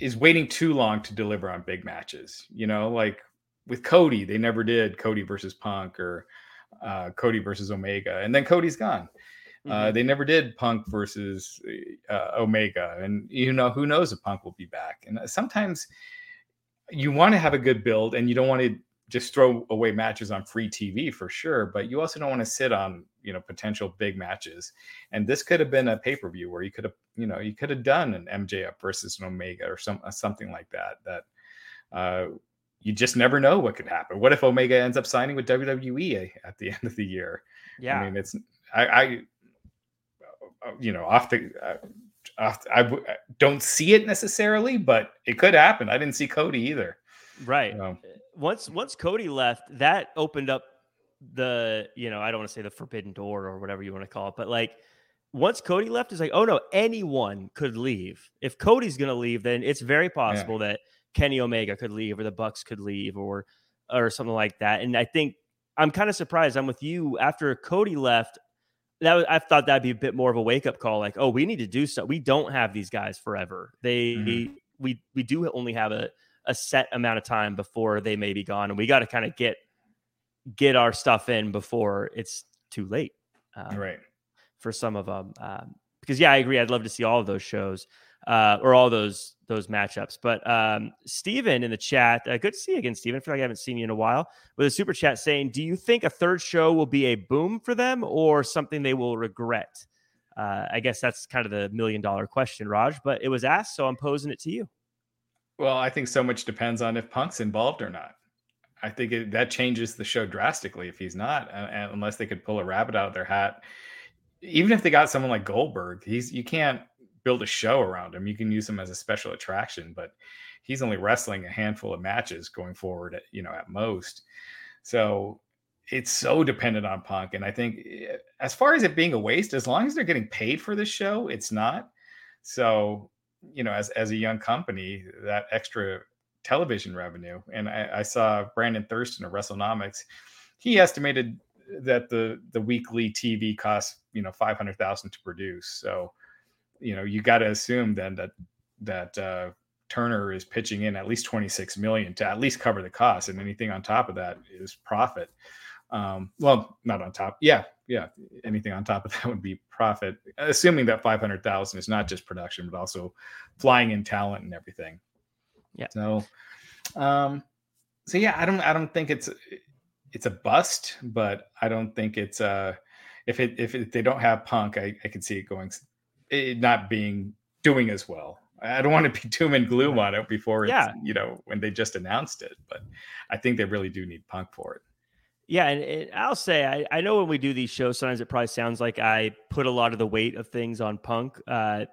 is waiting too long to deliver on big matches. You know, like with Cody, they never did Cody versus Punk or uh, Cody versus Omega, and then Cody's gone. Uh, they never did Punk versus uh, Omega, and you know who knows if Punk will be back. And uh, sometimes you want to have a good build, and you don't want to just throw away matches on free TV for sure, but you also don't want to sit on you know potential big matches. And this could have been a pay per view where you could have you know you could have done an MJF versus an Omega or some uh, something like that. That uh, you just never know what could happen. What if Omega ends up signing with WWE at the end of the year? Yeah. I mean, it's I, I uh, you know off the. Uh, off, I w- I don't see it necessarily, but it could happen. I didn't see Cody either. Right. So, once once Cody left, that opened up the you know I don't want to say the forbidden door or whatever you want to call it, but like once Cody left, it's like oh no, anyone could leave. If Cody's gonna leave, then it's very possible that Kenny Omega could leave or the Bucks could leave or or something like that. And I think I'm kind of surprised. I'm with you after Cody left. That was, I thought that'd be a bit more of a wake up call. Like, oh, we need to do something. We don't have these guys forever. They Mhm. we we do only have a a set amount of time before they may be gone, and we got to kind of get get our stuff in before it's too late uh, right. for some of them. Um, because yeah, I agree. I'd love to see all of those shows uh, or all those those matchups. But um, Steven in the chat, uh, good to see you again, Steven. I feel like I haven't seen you in a while. With a super chat saying, "Do you think a third show will be a boom for them or something they will regret?" Uh, I guess that's kind of the million dollar question, Raj. But it was asked, so I'm posing it to you. Well, I think so much depends on if Punk's involved or not. I think it, that changes the show drastically if he's not, uh, and unless they could pull a rabbit out of their hat. Even if they got someone like Goldberg, he's you can't build a show around him. You can use him as a special attraction, but he's only wrestling a handful of matches going forward, at, you know, at most. So it's so dependent on Punk, and I think eh, as far as it being a waste, as long as they're getting paid for this show, it's not. So you know, as as a young company, that extra television revenue. And I, I saw Brandon Thurston of WrestleNomics. He estimated that the the weekly TV costs you know five hundred thousand to produce. So you know you got to assume then that that uh, Turner is pitching in at least twenty six million to at least cover the cost, and anything on top of that is profit. Um, well, not on top. Yeah, yeah. Anything on top of that would be profit, assuming that five hundred thousand is not just production, but also flying in talent and everything. Yeah. So, um, so yeah, I don't, I don't think it's, it's a bust, but I don't think it's uh if it if it, they don't have Punk, I I can see it going, it not being doing as well. I don't want to be doom and gloom on it before it's Yeah. you know when they just announced it, but I think they really do need Punk for it. Yeah, and, and I'll say I, I know when we do these shows, sometimes it probably sounds like I put a lot of the weight of things on Punk uh,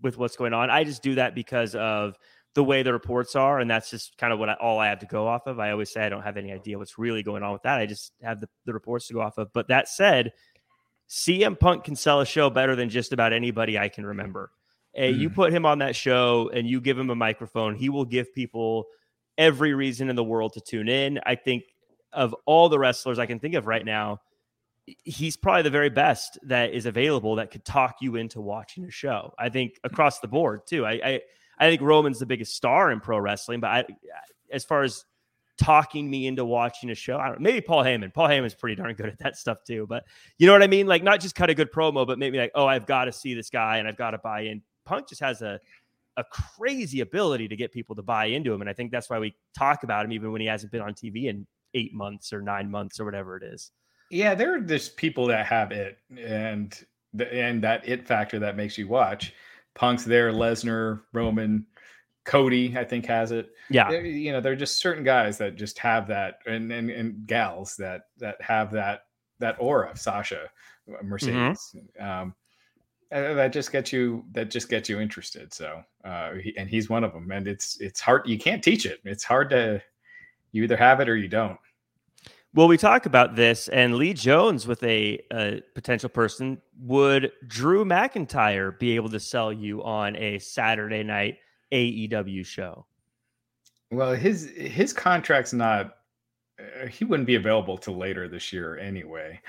with what's going on. I just do that because of the way the reports are, and that's just kind of what I, all I have to go off of. I always say I don't have any idea what's really going on with that. I just have the, the reports to go off of. But that said, CM Punk can sell a show better than just about anybody I can remember. And you Mm. put him on that show and you give him a microphone, he will give people every reason in the world to tune in. I think of all the wrestlers I can think of right now, he's probably the very best that is available that could talk you into watching a show. I think hmm. across the board too. I I, I think Roman's the biggest star in pro wrestling, but I as far as talking me into watching a show. I don't maybe Paul Heyman. Paul Heyman's pretty darn good at that stuff too. But you know what I mean? Like not just cut a good promo, but maybe like, oh, I've got to see this guy and I've got to buy in. Punk just has a a crazy ability to get people to buy into him. And I think that's why we talk about him even when he hasn't been on TV in eight months or nine months or whatever it is. Yeah, there are just people that have it and the, and that it factor that makes you watch. Punk's there, Lesnar, Roman, Cody, I think has it. Yeah, They're- you know, there are just certain guys that just have that, and and, and gals that that have that that aura. Sasha, uh, Mercedes, um, uh, that just gets you that just gets you interested. So, uh, he, and he's one of them. And it's it's hard. You can't teach it. It's hard to. You either have it or you don't. Well, we talk about this, and Lee Jones with a, a potential person would Drew McIntyre be able to sell you on a Saturday night AEW show? Well, his his contract's not. Uh, he wouldn't be available till later this year anyway,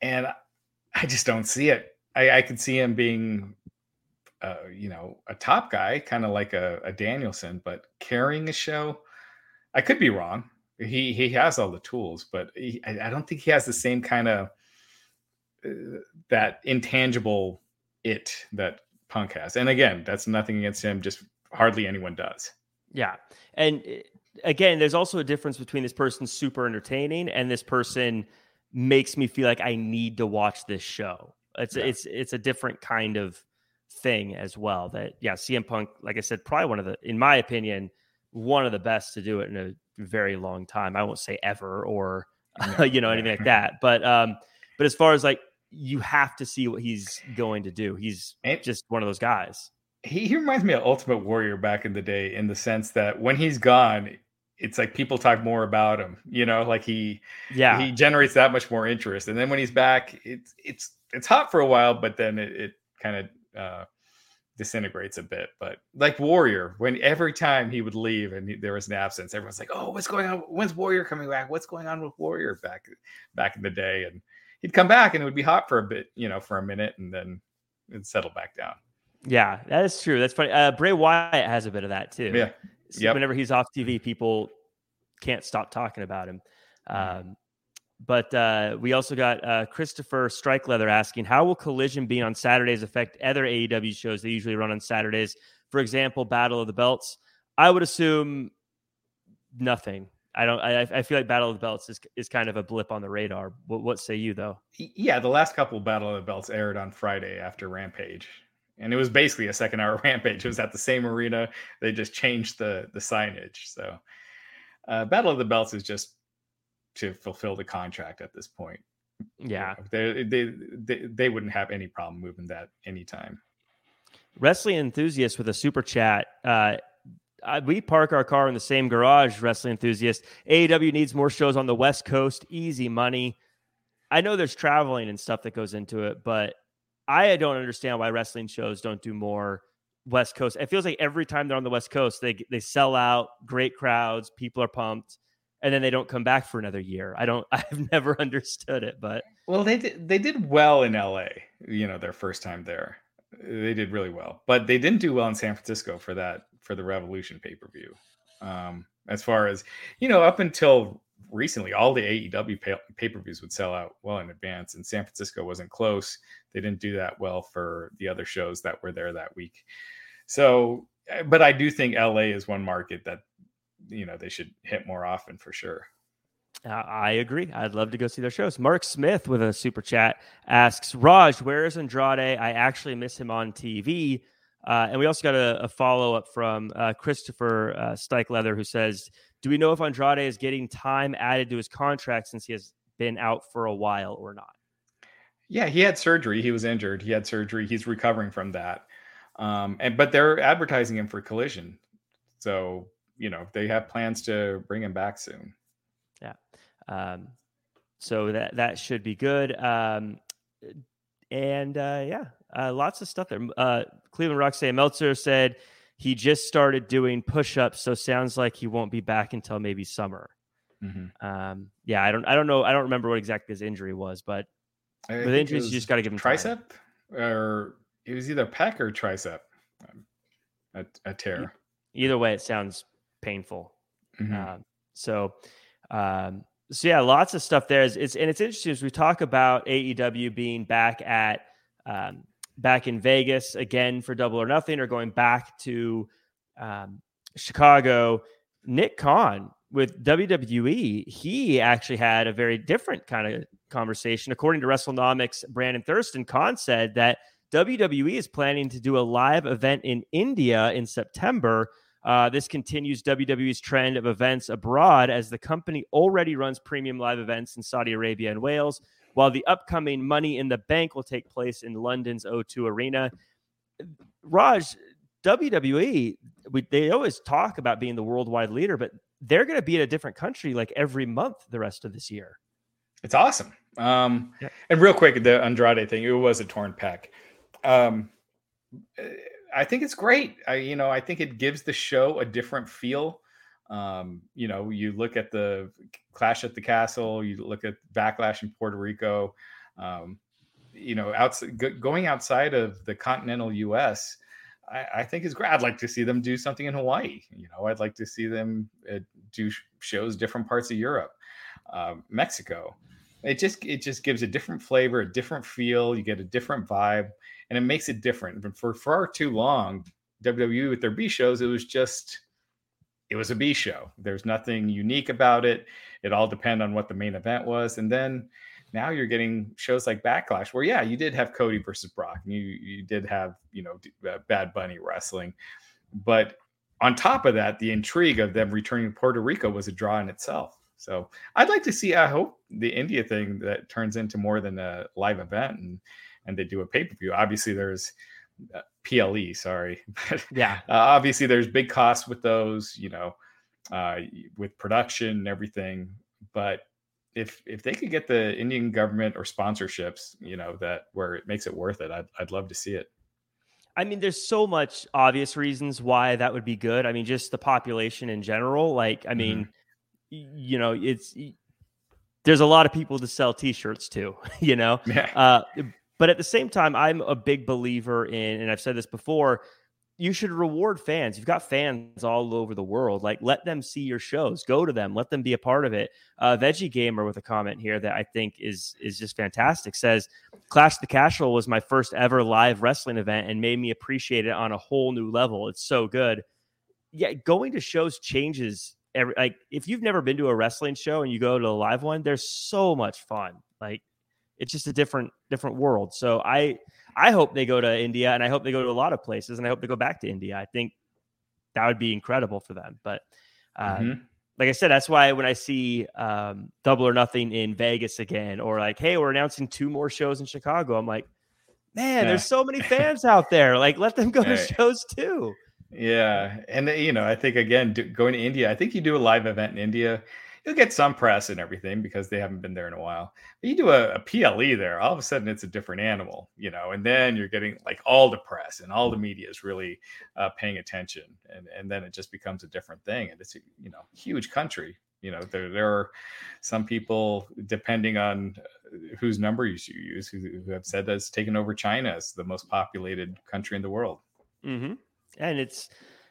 and I just don't see it. I, I could see him being, uh, you know, a top guy, kind of like a, a Danielson, but carrying a show. I could be wrong. He he has all the tools, but he, I, I don't think he has the same kind of uh, that intangible it that Punk has. And again, that's nothing against him. Just hardly anyone does. Yeah. And uh, again, there's also a difference between this person super entertaining and this person makes me feel like I need to watch this show. It's Yeah. it's it's a different kind of thing as well. That yeah, CM Punk, like I said, probably one of the, in my opinion, one of the best to do it in a very long time. I won't say ever or No, you know anything like that, but um, but as far as like you have to see what he's going to do. He's And- just one of those guys. he, he reminds me of Ultimate Warrior back in the day in the sense that when he's gone, it's like people talk more about him, you know, like he Yeah. he generates that much more interest. And then when he's back, it's it's it's hot for a while, but then it, it kind of uh disintegrates a bit. But like Warrior, when every time he would leave and he, there was an absence, everyone's like, "Oh, what's going on? When's Warrior coming back? What's going on with Warrior back back in the day?" And he'd come back and it would be hot for a bit, you know, for a minute, and then it'd settle back down. Yeah, that is true. That's funny. Uh, Bray Wyatt has a bit of that too. Yeah. So Yep. Whenever he's off TV, people can't stop talking about him. Um, but uh, we also got uh, Christopher Strikeleather asking, "How will Collision be on Saturdays affect other AEW shows they usually run on Saturdays? For example, Battle of the Belts." I would assume nothing. I don't. I, I feel like Battle of the Belts is is kind of a blip on the radar. What, what say you though? Yeah, the last couple Battle of the Belts aired on Friday after Rampage. And it was basically a second hour rampage. It was at the same arena. They just changed the the signage. So uh, Battle of the Belts is just to fulfill the contract at this point. Yeah, They, they they they wouldn't have any problem moving that anytime. wrestling enthusiast with a super chat. Uh, we park our car in the same garage. Wrestling enthusiast. AEW needs more shows on the West Coast. Easy money. I know there's traveling and stuff that goes into it, but I don't understand why wrestling shows don't do more West Coast. It feels like every time they're on the West Coast, they they sell out, great crowds, people are pumped, and then they don't come back for another year. I don't. I've never understood it, but Well, they did they did well in LA, you know, their first time there. They did really well. But they didn't do well in San Francisco for that for the Revolution pay-per-view. Um as far as, you know, up until recently all the AEW pay- pay-per-views would sell out well in advance and San Francisco wasn't close. They didn't do that well for the other shows that were there that week. So, uh, but I do think LA is one market that you know, they should hit more often for sure. Uh, I agree. I'd love to go see their shows. Mark Smith with a super chat asks, Raj, where is Andrade? I actually miss him on TV. Uh, and we also got a, a follow up from uh, Christopher uh, who says, Do we know if Andrade is getting time added to his contract since he has been out for a while or not? Yeah, he had surgery. He was injured. He had surgery. He's recovering from that. Um, and but they're advertising him for collision. So, you know, they have plans to bring him back soon. Yeah. Um, so that that should be good. Um, and uh, yeah, uh, lots of stuff there. Uh, Cleveland Roxanne Meltzer said he just started doing push-ups, so sounds like he won't be back until maybe summer. Um, yeah, I don't, I don't know, I don't remember what exactly his injury was, but I with injuries, you just got to give him time. tricep or it was either pec or tricep. Um, A, a tear. Either way, it sounds painful. Mhm. Uh, So, um, so yeah, lots of stuff there. It's, it's and it's interesting as we talk about AEW being back at um, back in Vegas again for Double or Nothing, or going back to um, Chicago. Nick Khan with WWE, he actually had a very different kind of conversation. According to WrestleNomics, Brandon Thurston, Khan said that WWE is planning to do a live event in India in September. Uh, this continues WWE's trend of events abroad as the company already runs premium live events in Saudi Arabia and Wales, while the upcoming Money in the Bank will take place in London's O2 Arena. Raj, WWE, we, they always talk about being the worldwide leader, but they're going to be in a different country like every month the rest of this year. It's awesome. Um, yeah. And real quick, the Andrade thing, it was a torn pec. Um, I think it's great. I, you know, I think it gives the show a different feel. Um, you know, you look at the Clash at the Castle, you look at Backlash in Puerto Rico. Um, you know, outside going outside of the continental U.S. I, think is great. I'd like to see them do something in Hawaii. You know, I'd like to see them uh, do shows different parts of Europe, uh, Mexico. It just it just gives a different flavor, a different feel. You get a different vibe, and it makes it different. But for far too long, WWE with their B shows, it was just it was a B show. There's nothing unique about it. It all depended on what the main event was, and then now you're getting shows like Backlash, where yeah, you did have Cody versus Brock, and you you did have you know uh, Bad Bunny wrestling, but on top of that, the intrigue of them returning to Puerto Rico was a draw in itself. So I'd like to see. I hope the India thing that turns into more than a live event and and they do a pay per view. Obviously, there's uh, PLE. Sorry, yeah. uh, obviously, there's big costs with those. You know, uh, with production and everything, but if if they could get the Indian government or sponsorships, you know, that where it makes it worth it, I'd I'd love to see it. I mean, there's so much obvious reasons why that would be good. I mean, just the population in general. Like, I mean, mm-hmm. You know, it's there's a lot of people to sell T-shirts to. You know, yeah. uh, but at the same time, I'm a big believer in, and I've said this before you should reward fans. You've got fans all over the world. Like, let them see your shows. Go to them. Let them be a part of it. Uh, Veggie Gamer with a comment here that I think is is just fantastic. Says, "Clash the Castle was my first ever live wrestling event and made me appreciate it on a whole new level. It's so good." Yeah, going to shows changes. Every like if you've never been to a wrestling show and you go to a live one, there's so much fun. Like it's just a different different world. So I I hope they go to India and I hope they go to a lot of places and I hope they go back to India. I think that would be incredible for them. But uh, mm-hmm. like I said, that's why when I see um, Double or Nothing in Vegas again, or like, hey, we're announcing two more shows in Chicago, I'm like, man, yeah. there's so many fans out there. Like, let them go right. to shows too. Yeah, and you know, I think again, do, going to India, I think you do a live event in India you'll get some press and everything because they haven't been there in a while. But you do a, a, PLE there, all of a sudden it's a different animal, you know, and then you're getting like all the press and all the media is really uh, paying attention, and and then it just becomes a different thing, and it's you know huge country. You know, there there are some people depending on uh, whose numbers you use who, who have said that it's taken over China as the most populated country in the world. Mm-hmm. And it's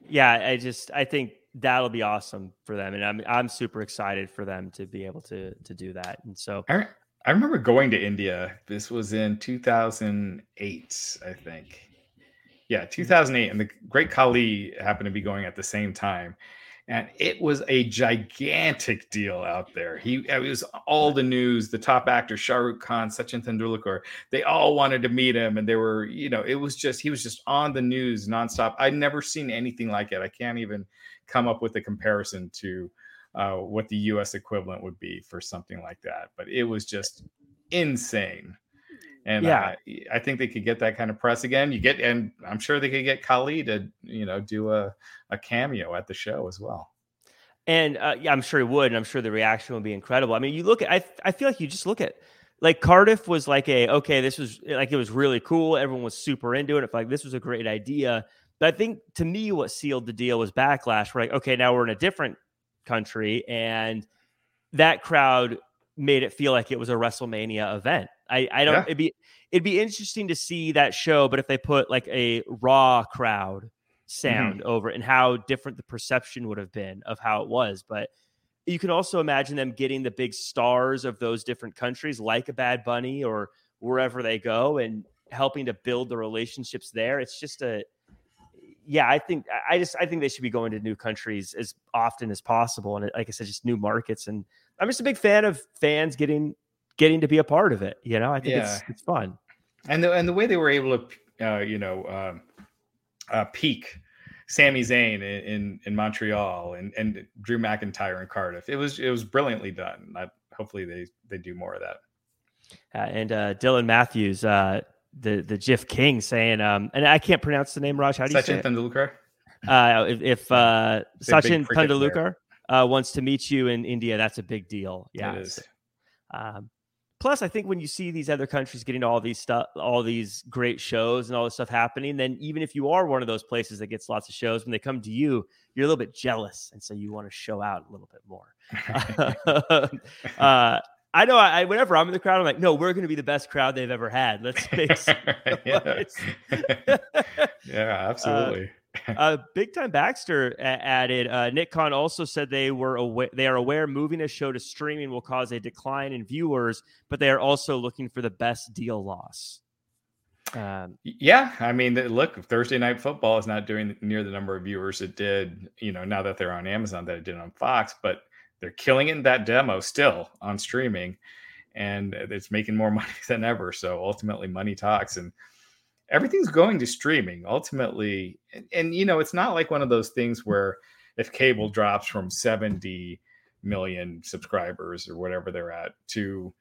yeah, I just I think that'll be awesome for them, and I'm I'm super excited for them to be able to to do that. And so I I remember going to India. This was in 2008, I think. Yeah, 2008, and the Great Khali happened to be going at the same time and it was a gigantic deal out there. He it was all the news, the top actor Shah Rukh Khan, Sachin Tendulkar, they all wanted to meet him, and they were, you know, it was just he was just on the news nonstop. I'd never seen anything like it. I can't even come up with a comparison to uh, what the U.S. equivalent would be for something like that, but it was just insane. And yeah, uh, I think they could get that kind of press again. You get, and I'm sure they could get Khali to, you know, do a, a cameo at the show as well. And uh, yeah, I'm sure he would, and I'm sure the reaction would be incredible. I mean, you look at, I, I feel like you just look at, like Cardiff was like a okay, this was like it was really cool. Everyone was super into it. Like this was a great idea. But I think to me, what sealed the deal was backlash. Right? Okay, now we're in a different country, and that crowd made it feel like it was a WrestleMania event. I, I don't. Yeah. It'd be it'd be interesting to see that show, but if they put like a raw crowd sound mm-hmm. over it and how different the perception would have been of how it was. But you can also imagine them getting the big stars of those different countries, like a Bad Bunny or wherever they go, and helping to build the relationships there. It's just a yeah, I think I just I think they should be going to new countries as often as possible, and like I said, just new markets. And I'm just a big fan of fans getting getting to be a part of it. You know, I think yeah. it's it's fun. And the and the way they were able to, uh, you know, um, uh, peak Sami Zayn in, in, in Montreal and and Drew McIntyre in Cardiff, it was it was brilliantly done. I, hopefully they they do more of that. Uh, and uh, Dylan Matthews, uh, the the GIF King saying, um, and I can't pronounce the name, Raj. How do you Sachin say Tendulkar? Uh, if, if uh, Sachin Tendulkar uh, wants to meet you in India, that's a big deal. Yeah. It is. Um, plus, I think when you see these other countries getting all these stuff, all these great shows and all this stuff happening, then even if you are one of those places that gets lots of shows, when they come to you, you're a little bit jealous, and so you want to show out a little bit more. uh, I know I, whenever I'm in the crowd, I'm like, no, we're going to be the best crowd they've ever had. Let's make yeah. yeah, absolutely. Uh, uh, Big Time Baxter added. Uh, Nick Khan also said they were aware they are aware moving a show to streaming will cause a decline in viewers, but they are also looking for the best deal loss. Um, yeah, I mean, look, Thursday Night Football is not doing near the number of viewers it did. You know, now that they're on Amazon, that it did on Fox, but they're killing it in that demo still on streaming and it's making more money than ever so ultimately money talks and everything's going to streaming ultimately and, and, you know it's not like one of those things where if cable drops from 70 million subscribers or whatever they're at to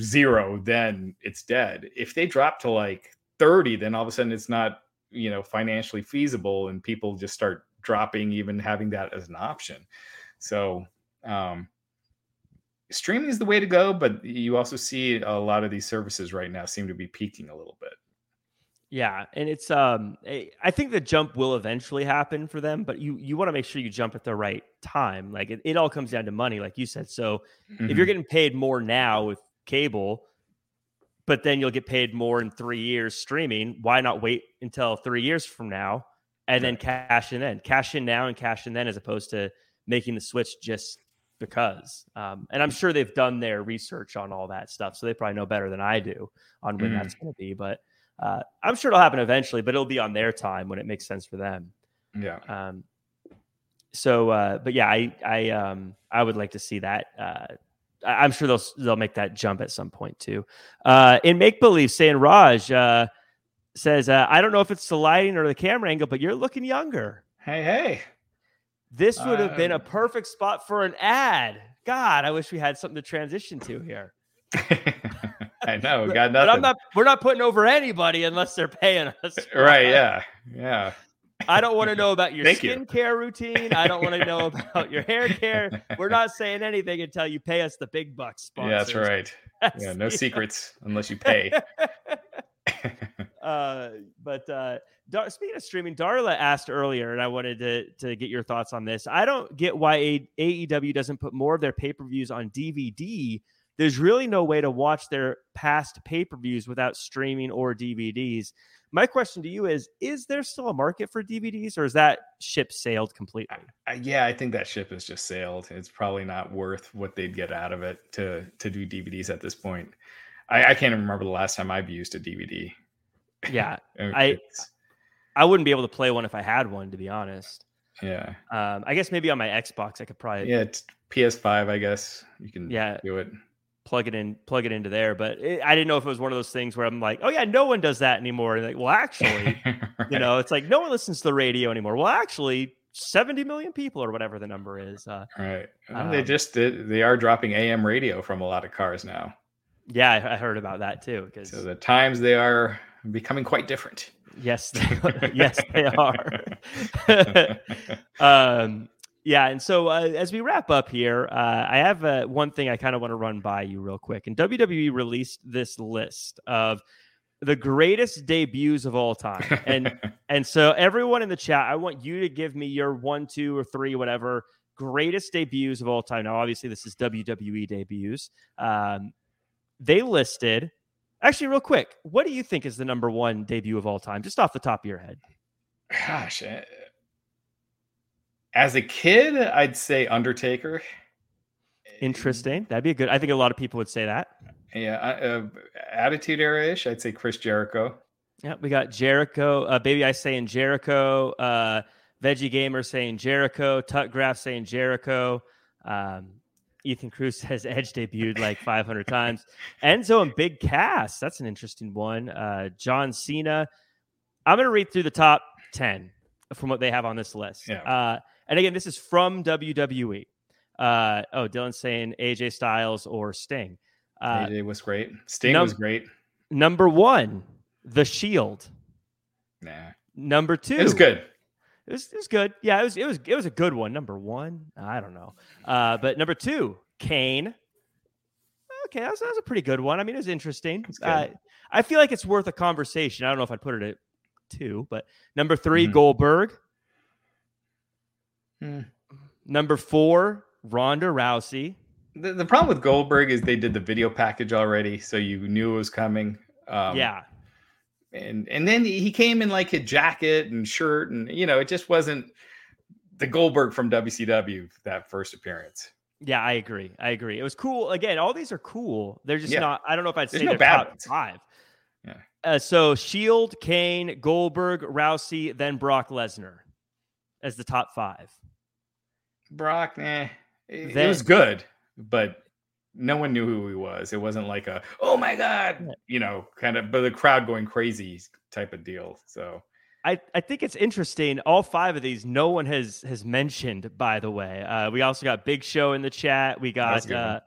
zero then it's dead if they drop to like 30 then all of a sudden it's not you know financially feasible and people just start dropping even having that as an option so um, streaming is the way to go, but you also see a lot of these services right now seem to be peaking a little bit. Yeah, and it's um I think the jump will eventually happen for them, but you you want to make sure you jump at the right time. Like it, it all comes down to money, like you said. So mm-hmm. if you're mm-hmm. getting paid more now with cable, but then you'll get paid more in three years streaming, why not wait until three years from now and then cash in then? Cash in now and cash in then as opposed to making the switch just because. Um, and I'm sure they've done their research on all that stuff, so they probably know better than I do on when mm. that's going to be. But uh, I'm sure it'll happen eventually, but it'll be on their time when it makes sense for them. Yeah. Um, so, uh, but yeah, I I um I would like to see that. Uh, I'm sure they'll they'll make that jump at some point too. Uh, in make believe, saying Raj uh, says, uh, I don't know if it's the lighting or the camera angle, but you're looking younger. Hey, hey. This would have been a perfect spot for an ad. God, I wish we had something to transition to here. I know, got nothing. But I'm not. We're not putting over anybody unless they're paying us. Right? Yeah. Yeah. I don't want to know about your skincare you. routine. I don't want to know about your hair care. We're not saying anything until you pay us the big bucks. Sponsors. Yeah, that's right. That's yeah, no secrets unless you pay. uh, but uh, Dar- speaking of streaming, Darla asked earlier, and I wanted to to get your thoughts on this. I don't get why A- AEW doesn't put more of their pay per views on DVD. There's really no way to watch their past pay per views without streaming or DVDs. My question to you is: Is there still a market for DVDs, or is that ship sailed completely? Uh, yeah, I think that ship has just sailed. It's probably not worth what they'd get out of it to to do DVDs at this point. I, I can't remember the last time I've used a DVD. Yeah, I I wouldn't be able to play one if I had one, to be honest. Yeah. Um, I guess maybe on my Xbox I could probably. Yeah, it's PS5. I guess you can. Yeah. Do it. Plug it in. Plug it into there. But it, I didn't know if it was one of those things where I'm like, oh yeah, no one does that anymore. And like, well, actually, right. you know, it's like no one listens to the radio anymore. Well, actually, 70 million people or whatever the number is. Uh, right. Um, they just did. They are dropping AM radio from a lot of cars now. Yeah, I, I heard about that too. Because so the times they are becoming quite different. Yes, they, yes, they are. um, yeah, and so uh, as we wrap up here, uh, I have uh, one thing I kind of want to run by you real quick. And WWE released this list of the greatest debuts of all time, and and so everyone in the chat, I want you to give me your one, two, or three, whatever greatest debuts of all time. Now, obviously, this is WWE debuts. Um, they listed Actually, real quick, what do you think is the number one debut of all time, just off the top of your head? Gosh, uh, As a kid, I'd say Undertaker. Interesting. That'd be a good. I think a lot of people would say that. Yeah, uh, Attitude Era ish. I'd say Chris Jericho. Yeah, we got Jericho. Uh, Baby I saying Jericho. Uh, Veggie Gamer saying Jericho. Tutgraph saying Jericho. Um, Ethan Cruz says Edge debuted like 500 times. Enzo and Big Cass. That's an interesting one. Uh, John Cena. I'm going to read through the top 10 from what they have on this list. Yeah. Uh, and again, this is from WWE. Uh, oh, Dylan's saying AJ Styles or Sting. Uh, AJ was great. Sting num- was great. number one, The Shield. Nah, Number two, it was good. It was, it was good. Yeah, it was it was it was a good one. Number one, I don't know, uh, but number two, Kane. Okay, that was, that was a pretty good one. I mean, it was interesting. Uh, I feel like it's worth a conversation. I don't know if I'd put it at two, but number 3 Mhm. Goldberg. Hmm. Number four, Ronda Rousey. The, the problem with Goldberg is they did the video package already, so you knew it was coming. Um, yeah, and and then he came in like a jacket and shirt, and you know, it just wasn't the Goldberg from WCW that first appearance. yeah, I agree. I agree. It was cool. Again, all these are cool. They're just Yeah. not. I don't know if I'd There's say no they're bad top ones. five. Yeah. Uh, so Shield, Kane, Goldberg, Rousey, then Brock Lesnar as the top five. Brock, eh, it, it was good, but no one knew who he was. It wasn't like a oh my god, you know, kind of, but the crowd going crazy type of deal. So I, I think it's interesting. All five of these, no one has has mentioned. By the way, uh, we also got Big Show in the chat. We got a good one. uh,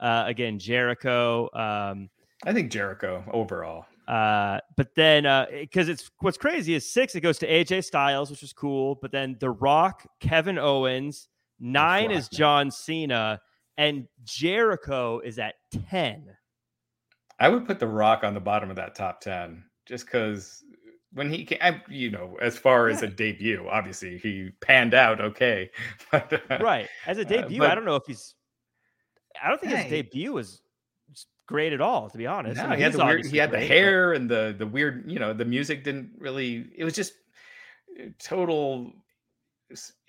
uh, again Jericho. Um, I think Jericho overall. Uh, but then because it's what's crazy is six. It goes to AJ Styles, which is cool. But then The Rock, Kevin Owens. Nine Rock, is man. John Cena, and Jericho is at ten. I would put The Rock on the bottom of that top 10 just because when he came, I, you know, as far as a debut, obviously he panned out okay. But, uh, right as a Uh, debut i don't know if he's i don't think his debut was great at all to be honest I No, mean, he had the weird, he had the great, but- hair and the the weird, you know, the music didn't really. It was just uh, total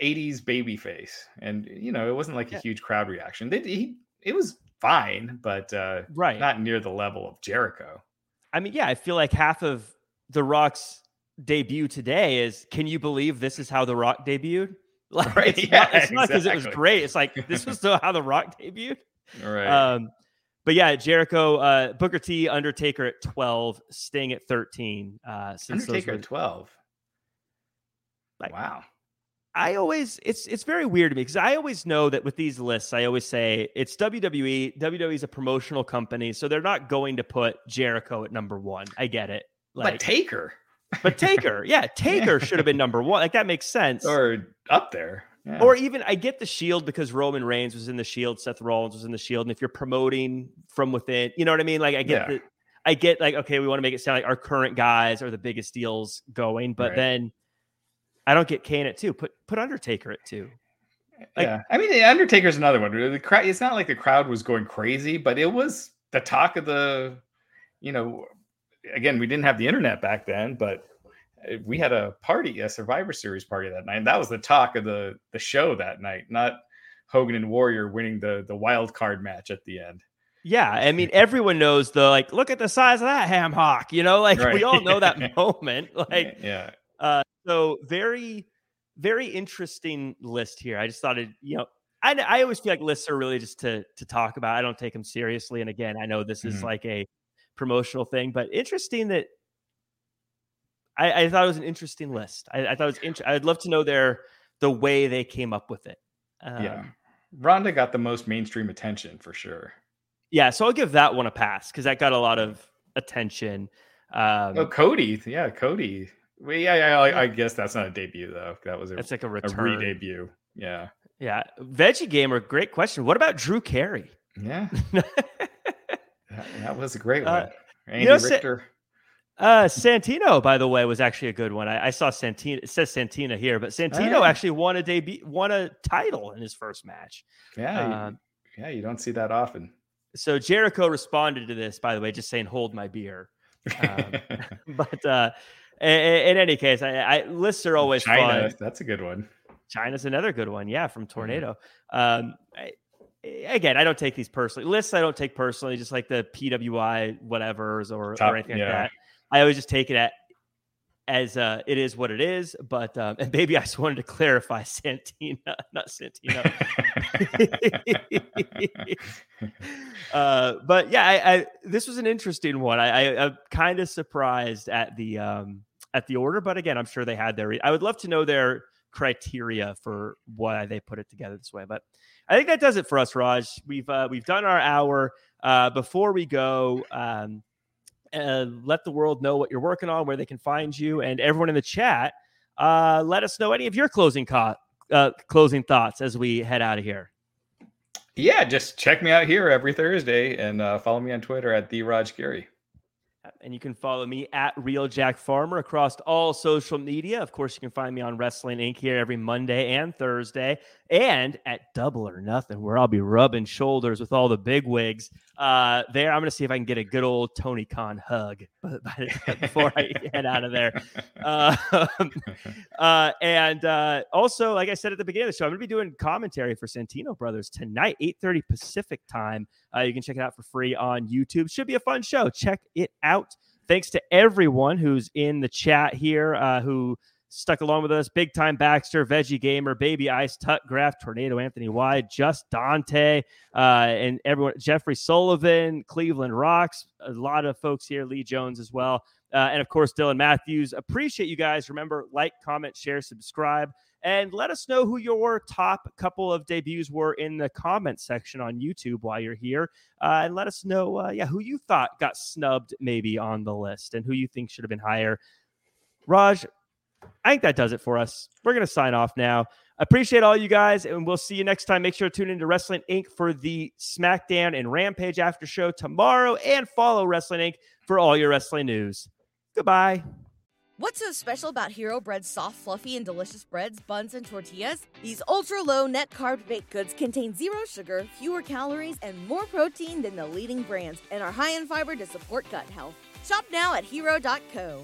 '80s baby face, and you know, it wasn't like Yeah. a huge crowd reaction. They, he, it was fine, but uh, right not near the level of Jericho. i mean yeah i feel like half of the rock's debut today is can you believe this is how the rock debuted like Right, it's yeah, not, it's not because it was great it's like this was the, how the rock debuted right. um but yeah jericho uh booker t undertaker at 12 sting at 13 uh since Undertaker were- at 12. Like- wow. I always it's it's very weird to me because I always know that with these lists, I always say it's WWE. WWE is a promotional company, so they're not going to put Jericho at number one. I get it. Like, but Taker but Taker, yeah, Taker should have been number one. Like that makes sense. Or up there. Yeah. even I get the Shield because Roman Reigns was in the Shield, Seth Rollins was in the Shield, and if you're promoting from within, you know what I mean. Like I get Yeah. that. I get like okay, we want to make it sound like our current guys are the biggest deals going, but Right. then I don't get Kane at two. Put put Undertaker at two. like- yeah, I mean, the Undertaker's another one. The crowd. It's not like the crowd was going crazy, but it was the talk of the. You know, again, we didn't have the internet back then, but we had a party, a Survivor Series party that night. And that was the talk of the the show that night, not Hogan and Warrior winning the the wild card match at the end. Yeah, I mean, everyone knows the like. Look at the size of that ham hock. You know, like we all know that moment. Like, yeah, uh, so very, very interesting list here. I just thought it. You know, I I always feel like lists are really just to to talk about. I don't take them seriously. And again, I know this is Mhm. like a promotional thing, but interesting that. I, I thought it was an interesting list. I, I thought it was. Int- I'd love to know their the way they came up with it. Um, yeah. Ronda got the most mainstream attention for sure. yeah. So I'll give that one a pass because that got a lot of attention. Um, Oh, Cody, yeah, Cody. Well, yeah, yeah, I, I guess that's not a debut though. That was a, That's like a a return. re-debut. Yeah, Yeah. Veggie Gamer, great question. What about Drew Carey? yeah, that, that was a great one. Uh, Andy know, Sa- Richter. Uh Santino, by the way, was actually a good one. I, I saw Santina. It says Santina here, but Santino yeah. actually won a debut, won a title in his first match. Yeah, you- Um, yeah, you don't see that often. so Jericho responded to this, by the way, just saying, "Hold my beer." Um, but uh, in, in any case, I, I lists are always Chyna, fun. that's a good one. Chyna's another good one. Yeah, from Tornado. Mm-hmm. Um, I, again, I don't take these personally. Lists I don't take personally, just like the PWI whatever's or, Top, or anything yeah. like that. I always just take it at as uh, it is what it is. But um, and maybe I just wanted to clarify Santina, not Santina. uh, but yeah, I, I, this was an interesting one. I, I am kind of surprised at the um, at the order, but again, I'm sure they had their. I would love to know their criteria for why they put it together this way. But I think that does it for us, Raj. We've uh, we've done our hour. Uh, before we go, um, uh, let the world know what you're working on, where they can find you, and everyone in the chat. Uh, let us know any of your closing co- uh, closing thoughts as we head out of here. Yeah, just check me out here every Thursday and uh, follow me on Twitter at the Raj Giri. And you can follow me at Real Jack Farmer across all social media. Of course, you can find me on Wrestling Inc. here every Monday and Thursday, and at Double or Nothing, where I'll be rubbing shoulders with all the big wigs. Uh, there, I'm going to see if I can get a good old Tony Khan hug before I head out of there. Uh, uh, and uh, also, like I said at the beginning of the show, I'm going to be doing commentary for Santino Brothers tonight, 8:30 Pacific time. Uh, you can check it out for free on YouTube. Should be a fun show. Check it out. Thanks to everyone who's in the chat here uh, who stuck along with us. Big time Baxter, Veggie Gamer, Baby Ice, Tut Graph, Tornado Anthony Wide, Just Dante, uh, and everyone, Jeffrey Sullivan, Cleveland Rocks, a lot of folks here, Lee Jones as well. Uh, and of course, Dylan Matthews. Appreciate you guys. Remember, like, comment, share, subscribe and let us know who your top couple of debuts were in the comment section on YouTube while you're here. Uh, and let us know, uh, yeah, who you thought got snubbed maybe on the list and who you think should have been higher. Raj, I think that does it for us. We're going to sign off now. Appreciate all you guys, and we'll see you next time. Make sure to tune into Wrestling Inc. for the SmackDown and Rampage after show tomorrow, and follow Wrestling Inc. for all your wrestling news. Goodbye. What's so special about Hero Bread's soft, fluffy, and delicious breads, buns, and tortillas? These ultra low net carb baked goods contain zero sugar, fewer calories, and more protein than the leading brands, and are high in fiber to support gut health. Shop now at hero.co.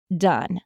done.